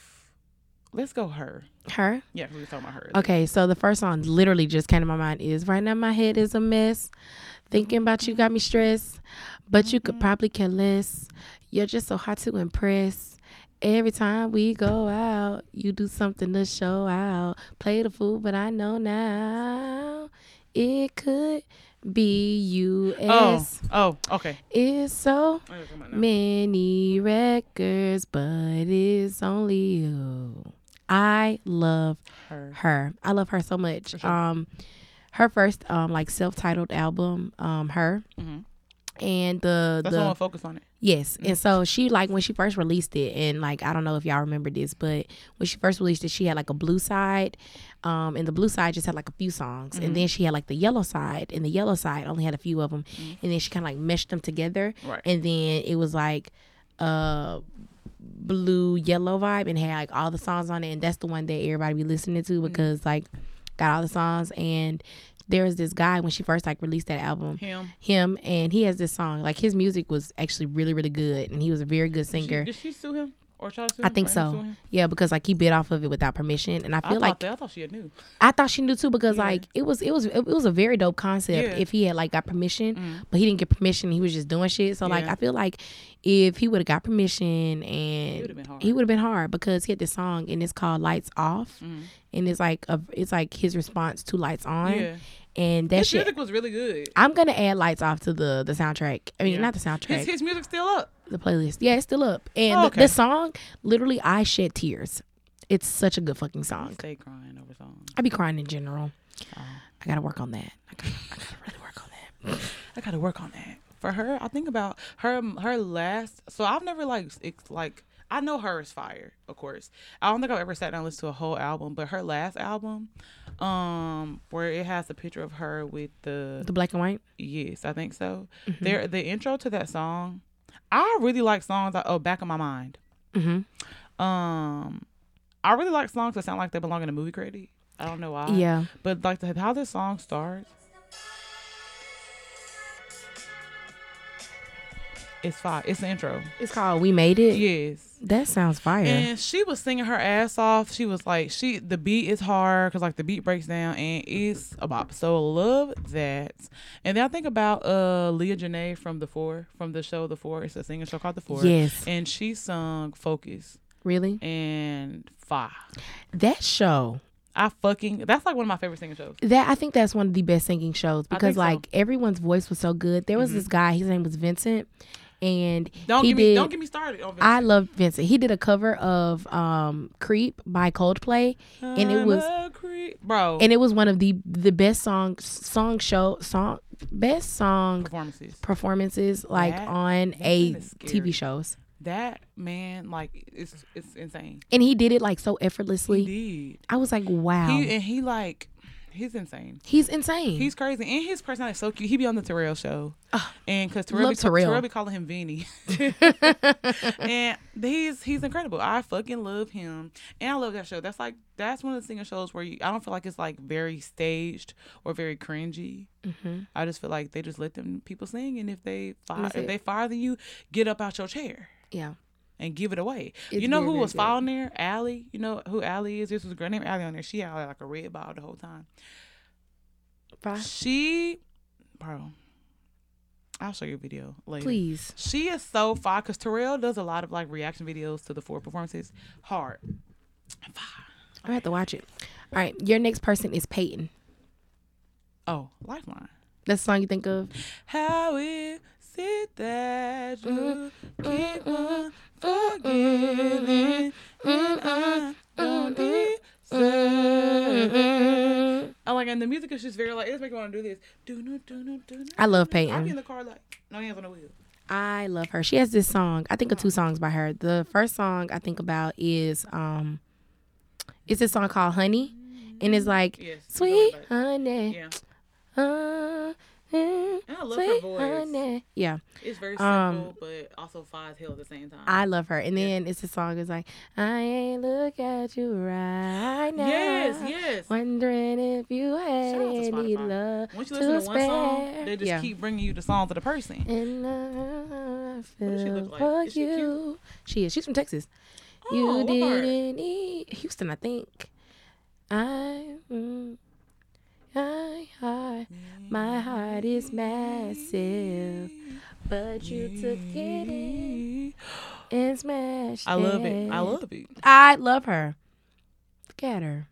let's go her. Her. Yeah, we were talking about her. Okay, so the first song literally just came to my mind is right now my head is a mess. Thinking about you got me stressed, but you could mm-hmm. probably care less. You're just so hard to impress. Every time we go out, you do something to show out. Play the fool, but I know now it could be you. Oh, oh, okay. It's so I know what you're talking about now. many records, but it's only you. I love Her. her. I love her so much. Sure. Um, her first um like self-titled album, um, her, Mhm. and the That's the why I want to focus on it. yes, and so she like when she first released it, and like I don't know if y'all remember this, but when she first released it, she had like a blue side, um, and the blue side just had like a few songs, Mm-hmm. and then she had like the yellow side, and the yellow side only had a few of them, and then she kind of like meshed them together, Mm-hmm. Right. and then it was like, uh blue yellow vibe and had like all the songs on it. And that's the one that everybody be listening Mm-hmm. to because like got all the songs. And there was this guy when she first like released that album. Him. him. And he has this song. Like his music was actually really really good. And he was a very good She- singer. did she sue him or try to sue I think so yeah because like he bit off of it without permission and I I feel thought like that, I thought she knew. I thought she knew too because Yeah. like it was it was it was a very dope concept Yeah. if he had like got permission, Mm. but he didn't get permission. He was just doing shit. So like I feel like if he would have got permission and been he would have been hard because he had this song and it's called Lights Off, Mhm. and it's like a it's like his response to Lights On, Yeah. And that His shit. music was really good. I'm gonna add Lights Off to the the soundtrack. I mean, Yeah. not the soundtrack, His, his music's still up. the playlist. Yeah, it's still up, and Oh, the, okay. the song literally I shed tears. It's such a good fucking I song. stay crying over songs. I be crying in general. Oh. I gotta work on that. I gotta, I gotta really work on that. I gotta work on that. For her, I think about her her last. So I've never like it's like I know her is fire, of course. I don't think I've ever sat down and listened to a whole album, but her last album, um, where it has a picture of her with the The black and white. yes, I think so. Mm-hmm. There, the intro to that song, I really like songs. Like, oh, back of my mind. Mm-hmm. Um, I really like songs that sound like they belong in a movie credit. I don't know why. Yeah. But like the, how this song starts, it's fire. It's the intro. It's called We Made It. Yes. That sounds fire. And she was singing her ass off. She was like, she the beat is hard because like the beat breaks down and it's a bop. So love that. And then I think about uh Leah Jenea from the Four from the show The Four. It's a singing show called The Four. yes. And she sung Focus Really? and Fire. That show. I fucking that's like one of my favorite singing shows. That I think that's one of the best singing shows because think so. like everyone's voice was so good. There was Mhm. this guy, his name was Vincent, and Don't he get me did don't get me started on I love Vincent. He did a cover of um Creep by Coldplay and it was- creep. bro and it was one of the the best song song show song best song performances. performances like That- on a man is scary. TV shows. That man, like, it's it's insane. And he did it like so He effortlessly. did. I was like, wow. He and he like he's insane. He's insane. He's crazy, and his personality is so cute. He be on the Terrell show, Ah, and because Terrell, be, Terrell. Terrell be calling him Vinny, and he's he's incredible. I fucking love him, and I love that show. That's like that's one of the singer shows where you, I don't feel like it's like very staged or very cringy. Mhm. I just feel like they just let them people sing, and if they fire, if they fire you, get up out your chair Yeah. And give it away. It's you know who was following there? Allie. You know who Allie is? This was a girl named Allie on there. She had like a red ball the whole time. Bye. She, bro. I'll show you a video later. Please. She is so fire because Terrell does a lot of like reaction videos to the four performances. Hard. I have to watch it. All right, your next person is Peyton. Oh, Lifeline. That's the song you think of? How is it that you mm-hmm. keep on and I don't deserve? I like, and the music is just very like, it's making me want to do this. Do no, do no, do no. I love I'll be in Peyton. the car like, no hands on the wheel. I love her. She has this song. I think of two songs by her. The first song I think about is um, it's this song called Honey, and it's like Yes. sweet honey. yeah. Uh, I love her voice. Yeah, It's very simple, Um, but also fire as hell at the same time. I love her. And then it's a song. It's like I ain't look at you right now. yes, yes. Wondering if you had to any love Once you to listen to one song, they just yeah. keep bringing you the songs of the person. And I does she feel look like? Is she you. She is. She's from Texas. Oh, you what didn't need Houston, I think. I, mm, I, I, my heart is massive, but you took it in and smashed I love it. I it. love it. I love her. Look at her.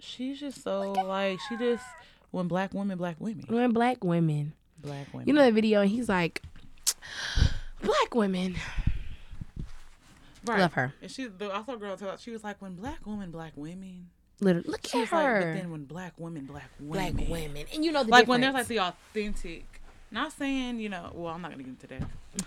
She's just so like she just when black women, black women, We're black women. black women. You know that video, and he's like, black women. right. Love her. And she, the, I saw a girl tell she was like, when black women, black women. Literally, look She at was like, but then when black women, black women, black women, women, and you know the like when there's like the authentic. Not saying you know. Well, I'm not gonna get into that.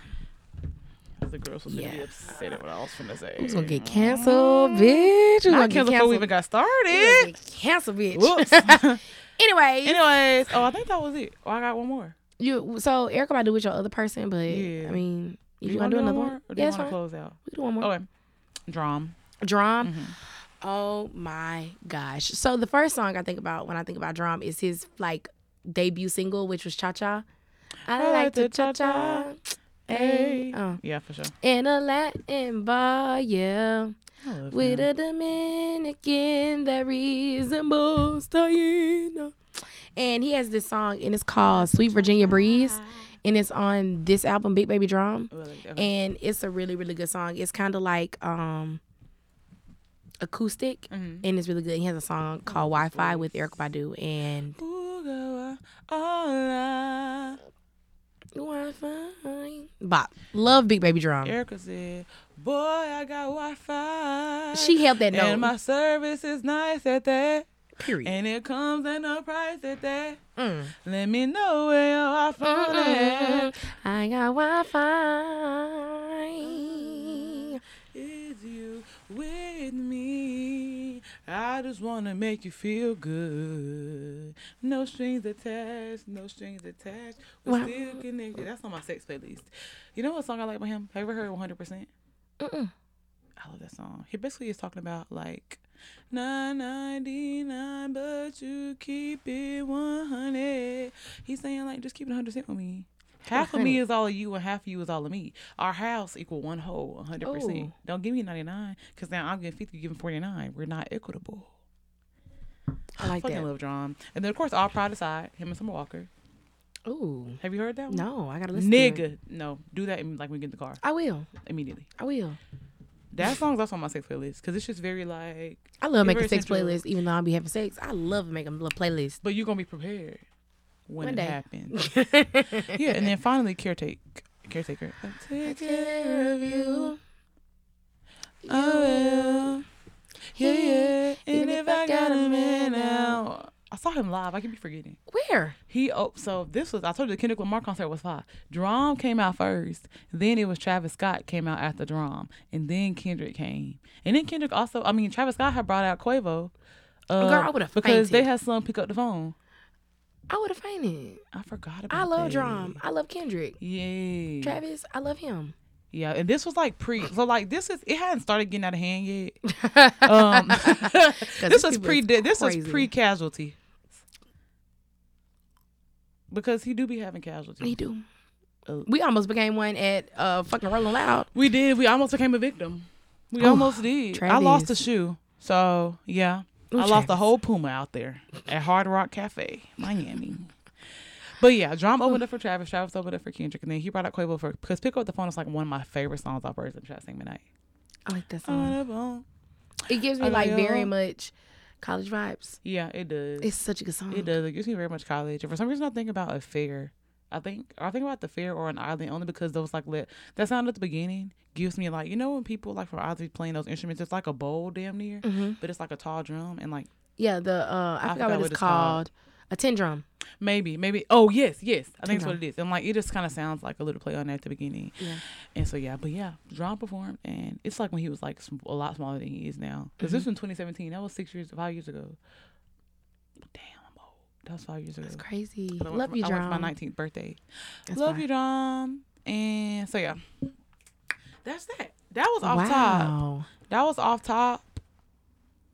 The girls was gonna be upset at what I was finna say. Who's gonna get canceled, bitch? Who's Not gonna get canceled before we even got started. gonna get canceled, bitch. Whoops. Anyways, Anyways, oh, I think that was it. Oh, I got one more. you so Erica might do with your other person, but Yeah. I mean, if you, you want to do another more, one, or do yeah, you it's want fine. to close out? We do one more. Okay. DRAM. DRAM. Mhm. Oh my gosh! So the first song I think about when I think about DRAM is his like debut single, which was Cha Cha. I like to cha cha. Hey, uh, Yeah, for sure. in a Latin bar, yeah. I With him. a Dominican that resembles Diana. And he has this song, and it's called Sweet Virginia Breeze. And it's on this album, Big Baby DRAM. And it's a really, really good song. It's kind of like um acoustic, Mhm. and it's really good. He has a song called Wi Fi with Erykah Badu. And Ooh, Wi Fi. Bop. Love Big Baby DRAM. Erykah said, "Boy, I got Wi-Fi." She held that note. and my service is nice at that, Period. and it comes at no price at that. Mm. Let me know where your Wi-Fi at. I got Wi Fi. Is you with me? I just wanna make you feel good. No strings attached, no strings attached. We're Wow. still connected. That's on my sex playlist. You know what song I like by him? Have you ever heard 100%? Mm-mm. I love that song. He basically is talking about like 999, but you keep it 100. He's saying like just keep it 100 with me. Half of me is all of you, and half of you is all of me. Our house equal one whole, 100. percent Ooh. Don't give me 99, cause now I'm getting 50, you giving 49. We're not equitable. I like Fucking that. love DRAM, and then of course All pride Aside, him and Summer Walker. Ooh. Have you heard that one? No, I gotta listen to. Nigga, no, do that like when we get in the car I will. immediately. I will. That song's also on my sex playlist because it's just very like I love making sex playlists, even though I'll be having sex. I love making a little playlist. But you're gonna be prepared when One it day. happens. yeah, and then finally caretake caretaker. I'll take care of you. I will. Yeah, yeah. And if I got a man now. I saw him live. I could be forgetting. Where? He oh so this was I told you the Kendrick Lamar concert was fire. DRAM came out first, then it was Travis Scott came out after DRAM, and then Kendrick came, and then Kendrick also I mean Travis Scott had brought out Quavo. Uh, Girl, I would've because they had some pick up the phone. I would have fainted. I forgot about. It. I love that. drum. I love Kendrick. Yeah. Travis, I love him. Yeah, and this was like pre. So like this is it hadn't started getting out of hand yet. Um, this was pre. is This was pre casualty. Because he do be having casualties. Me do. Oh. We almost became one at uh fucking Rolling Loud. We did. We almost became a victim. We Ooh, almost did. I lost a shoe. So yeah, Ooh, I lost a whole puma out there at Hard Rock Cafe, Miami. But yeah, DRAM opened up for Travis. Travis opened up for Kendrick, and then he brought out Quavo for because "Pick Up the Phone" is like one of my favorite songs I've heard in Chat Sing Midnight. I like that song. It gives me I like like very much college vibes. Yeah, it does. It's such a good song. It does. It gives me very much college. And for some reason, I think about a fair. I think I think about the fair or an island only because those like lit. That sound at the beginning gives me like you know when people like from islands playing those instruments, it's like a bowl damn near, hmm but it's like a tall drum and like Yeah, the uh, I, forgot, what it's, called. A tin drum. maybe maybe oh yes yes I think that's what it is. And like it just kind of sounds like a little play on that at the beginning. Yeah. And so yeah, but yeah, DRAM performed and it's like when he was like a lot smaller than he is now. Because Mm-hmm. this was in 2017. That was six years, five years ago. Damn. That was five years ago. That's crazy. But I Love you, I went for DRAM. my 19th birthday. That's Love fine. you, DRAM. And so yeah, that's that. That was off top. That was off top.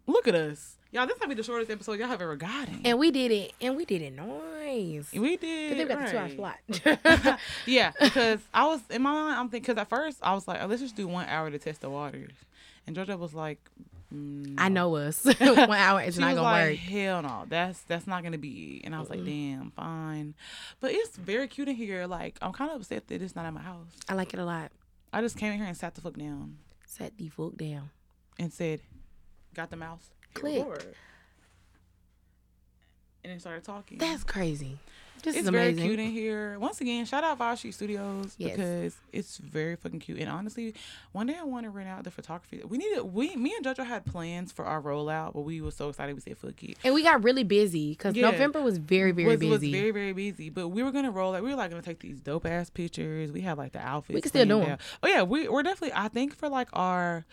Look at us, y'all. This might be the shortest episode y'all have ever gotten. And we did it. And we did it nice. we did. But they got the two hour right. slot. yeah, because I was in my mind. I'm thinking because at first I was like, oh, let's just do one hour to test the waters, and Georgia was like, mm, I know us. One hour is She not was gonna like, work. hell no, that's that's not gonna be it. And I was like, damn, fine. But it's very cute in here. Like I'm kind of upset that it's not at my house. I like it a lot. I just came in here and sat the fuck down Sat the fuck down. and said, "Got the mouse." Hit Click. And started talking. That's crazy. This it's very cute in here. Once again, shout out Street Studios Yes. because it's very fucking cute. And honestly, one day I want to rent out the photography. We needed we me and Jojo had plans for our rollout, but we were so excited we said fuck it. And we got really busy because Yeah. November was very, very was, busy. was very very busy. But we were gonna roll it. We were like gonna take these dope ass pictures. We had like the outfits. We can still do planned 'em. out. Oh yeah, we we're definitely. I think for like our.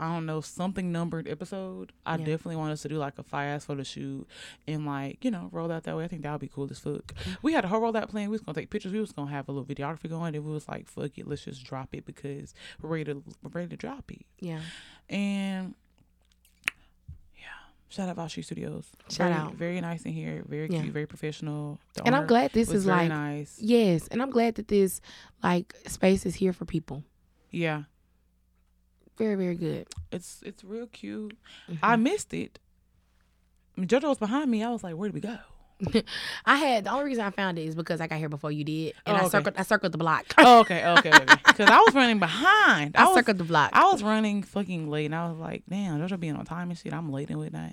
I don't know something numbered episode. I Yeah. definitely want us to do like a fire ass photo shoot and like you know roll out that way. I think that would be cool as fuck. Mm-hmm. We had a whole roll out plan. We was gonna take pictures. We was gonna have a little videography going. And we was like, fuck it, let's just drop it because we're ready to we're ready to drop it. yeah. And yeah, shout out Valshi Studios. Shout very, out. very nice in here. Very Yeah. cute. Very professional. The And I'm glad this is like nice. yes, and I'm glad that this like space is here for people. Yeah, Very, very good. it's it's real cute. Mhm. I missed it. Mean, JoJo was behind me. I was like, where did we go? I had the only reason I found it is because I got here before you did, and Oh, I circled. I circled the block. oh, okay, okay, okay. Because I was running behind. I, I was circled the block. I was running fucking late, and I was like, damn, JoJo being on time and shit. I'm late and whatnot.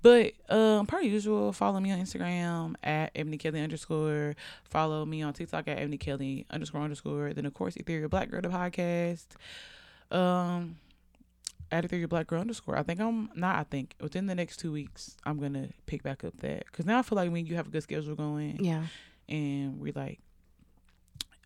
But um, per usual, follow me on Instagram at Ebony Kelley underscore. Follow me on TikTok at Ebony Kelley underscore underscore. Then of course, Ethereal Black Girl the podcast. Um, at Ethereal Black Girl underscore. I think I'm not. I think within the next two weeks, I'm gonna pick back up that because now I feel like when you have a good schedule going, yeah, and we like,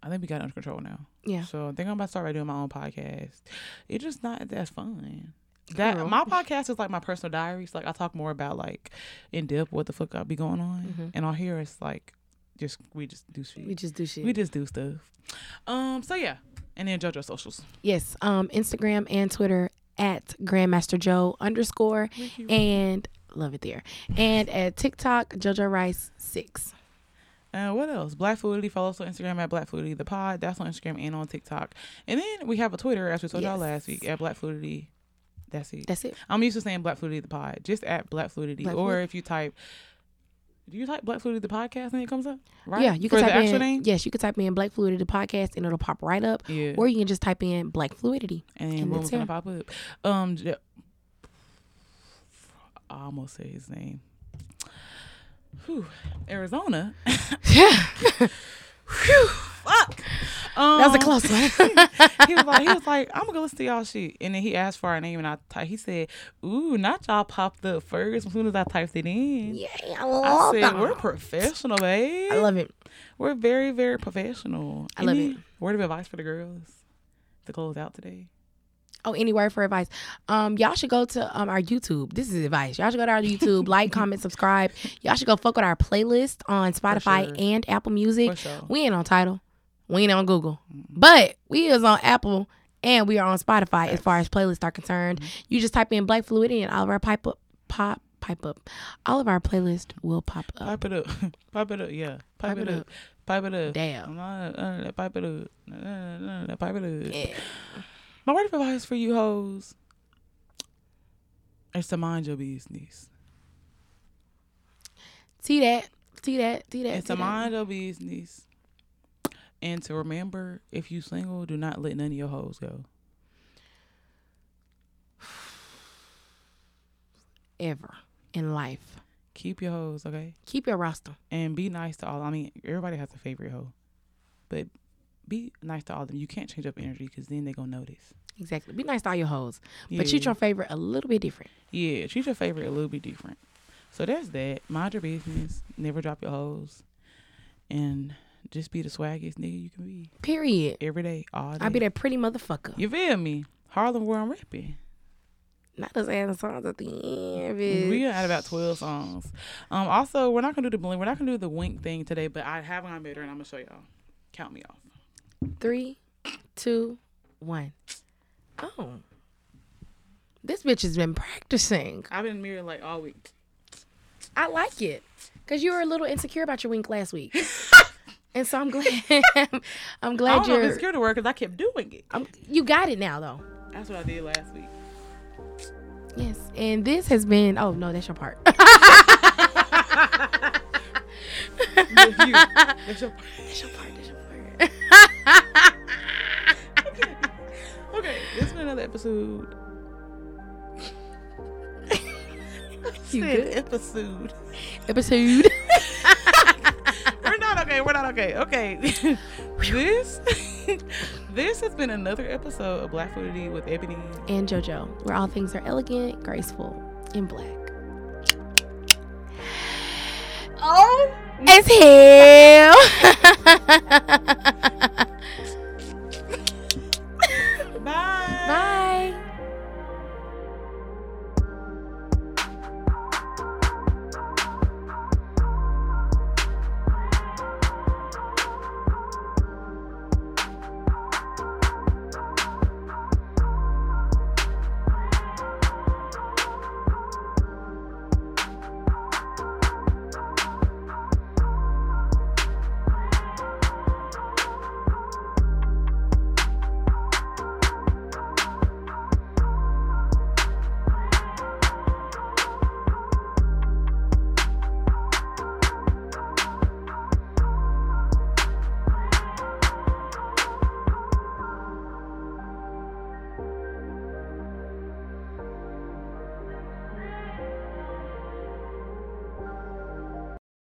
I think we got it under control now. yeah. So I think I'm about to start by doing my own podcast. It's just not that fun. That Girl. my podcast is like my personal diaries. Like I talk more about like in depth what the fuck I be going on, Mhm. and on here it's like just we just do shit. We just do shit. We just do stuff. Um. So yeah, and then JoJo socials. yes. Um, Instagram and Twitter at Grandmaster Jo underscore and love it there, and at TikTok JoJo Rice six. Uh, what else? Black Fluidity. Follow us on Instagram at Black Fluidity the Pod. That's on Instagram and on TikTok. And then we have a Twitter, as we told y'all last week, at Black Fluidity. That's it. That's it. I'm used to saying Black Fluidity the Pod. Just at Black Fluidity. Black or Fluidity. if you type, do you type Black Fluidity the Podcast and it comes up? Right? Yeah, you For can the type actual in. name? Yes, you can type in Black Fluidity the podcast and it'll pop right up. Yeah. Or you can just type in Black Fluidity. and and it's gonna pop up. Um, I almost said his name. Whew. Arizona. Whew. Fuck. Um, That was a close one. he was like, he was like, I'm gonna go listen to y'all shit, and then he asked for our name, and I ty- he said, "Ooh, not y'all popped up first. As soon as I typed it in, yeah, I I love said that. we're professional, babe. I love it. we're very, very professional. I love it. Word of advice for the girls to close out today. Oh, any word for advice? Um, y'all should go to um our YouTube. This is advice. Y'all should go to our YouTube, like, comment, subscribe. Y'all should go fuck with our playlist on Spotify sure. and Apple Music. Sure. We ain't on Tidal. We ain't on Google. But we is on Apple and we are on Spotify as far as playlists are concerned. You just type in Black Fluidity and all of our pipe up pop pipe up. All of our playlists will pop up. Pipe it up. Pipe it up. Yeah. Pipe, Pipe it it up. up. Pipe it up. Damn. Pipe it up. Pipe it up. Yeah. My word of advice for you hoes is to mind your business. See that? See that? See that? and to mind your business. And to remember, if you single, do not let none of your hoes go. ever in life. Keep your hoes, okay? Keep your roster. And be nice to all. I mean, everybody has a favorite hoe, but be nice to all of them. You can't change up energy because then they gonna notice. Exactly. Be nice to all your hoes, Yeah. but treat your favorite a little bit different. Yeah, treat your favorite a little bit different. So that's that. Mind your business. Never drop your hoes. And just be the swaggiest nigga you can be. Period. Every day, all day. I'll be that pretty motherfucker. You feel me? Harlem where I'm rapping. Not just adding songs at the end, Bitch. We at about twelve songs. Um also we're not gonna do the blink, we're not gonna do the wink thing today, but I have gone better and I'm gonna show y'all. Count me off. Three, two, one. Oh. This bitch has been practicing. I've been mirrored like all week. I like it. Cause you were a little insecure about your wink last week. and so I'm glad I'm I glad don't know if you're it's scared to work because I kept doing it. I'm, you got it now though. That's what I did last week. Yes. And this has been oh no, that's your part. That's your- That's your part. That's your part. Okay, okay, this has been another episode. You good? Episode. Episode. We're not okay. We're not okay. Okay. this this has been another episode of Black Fluidity with Ebony. and JoJo, where all things are elegant, graceful, and black. Oh, it's hell. Bye. Bye.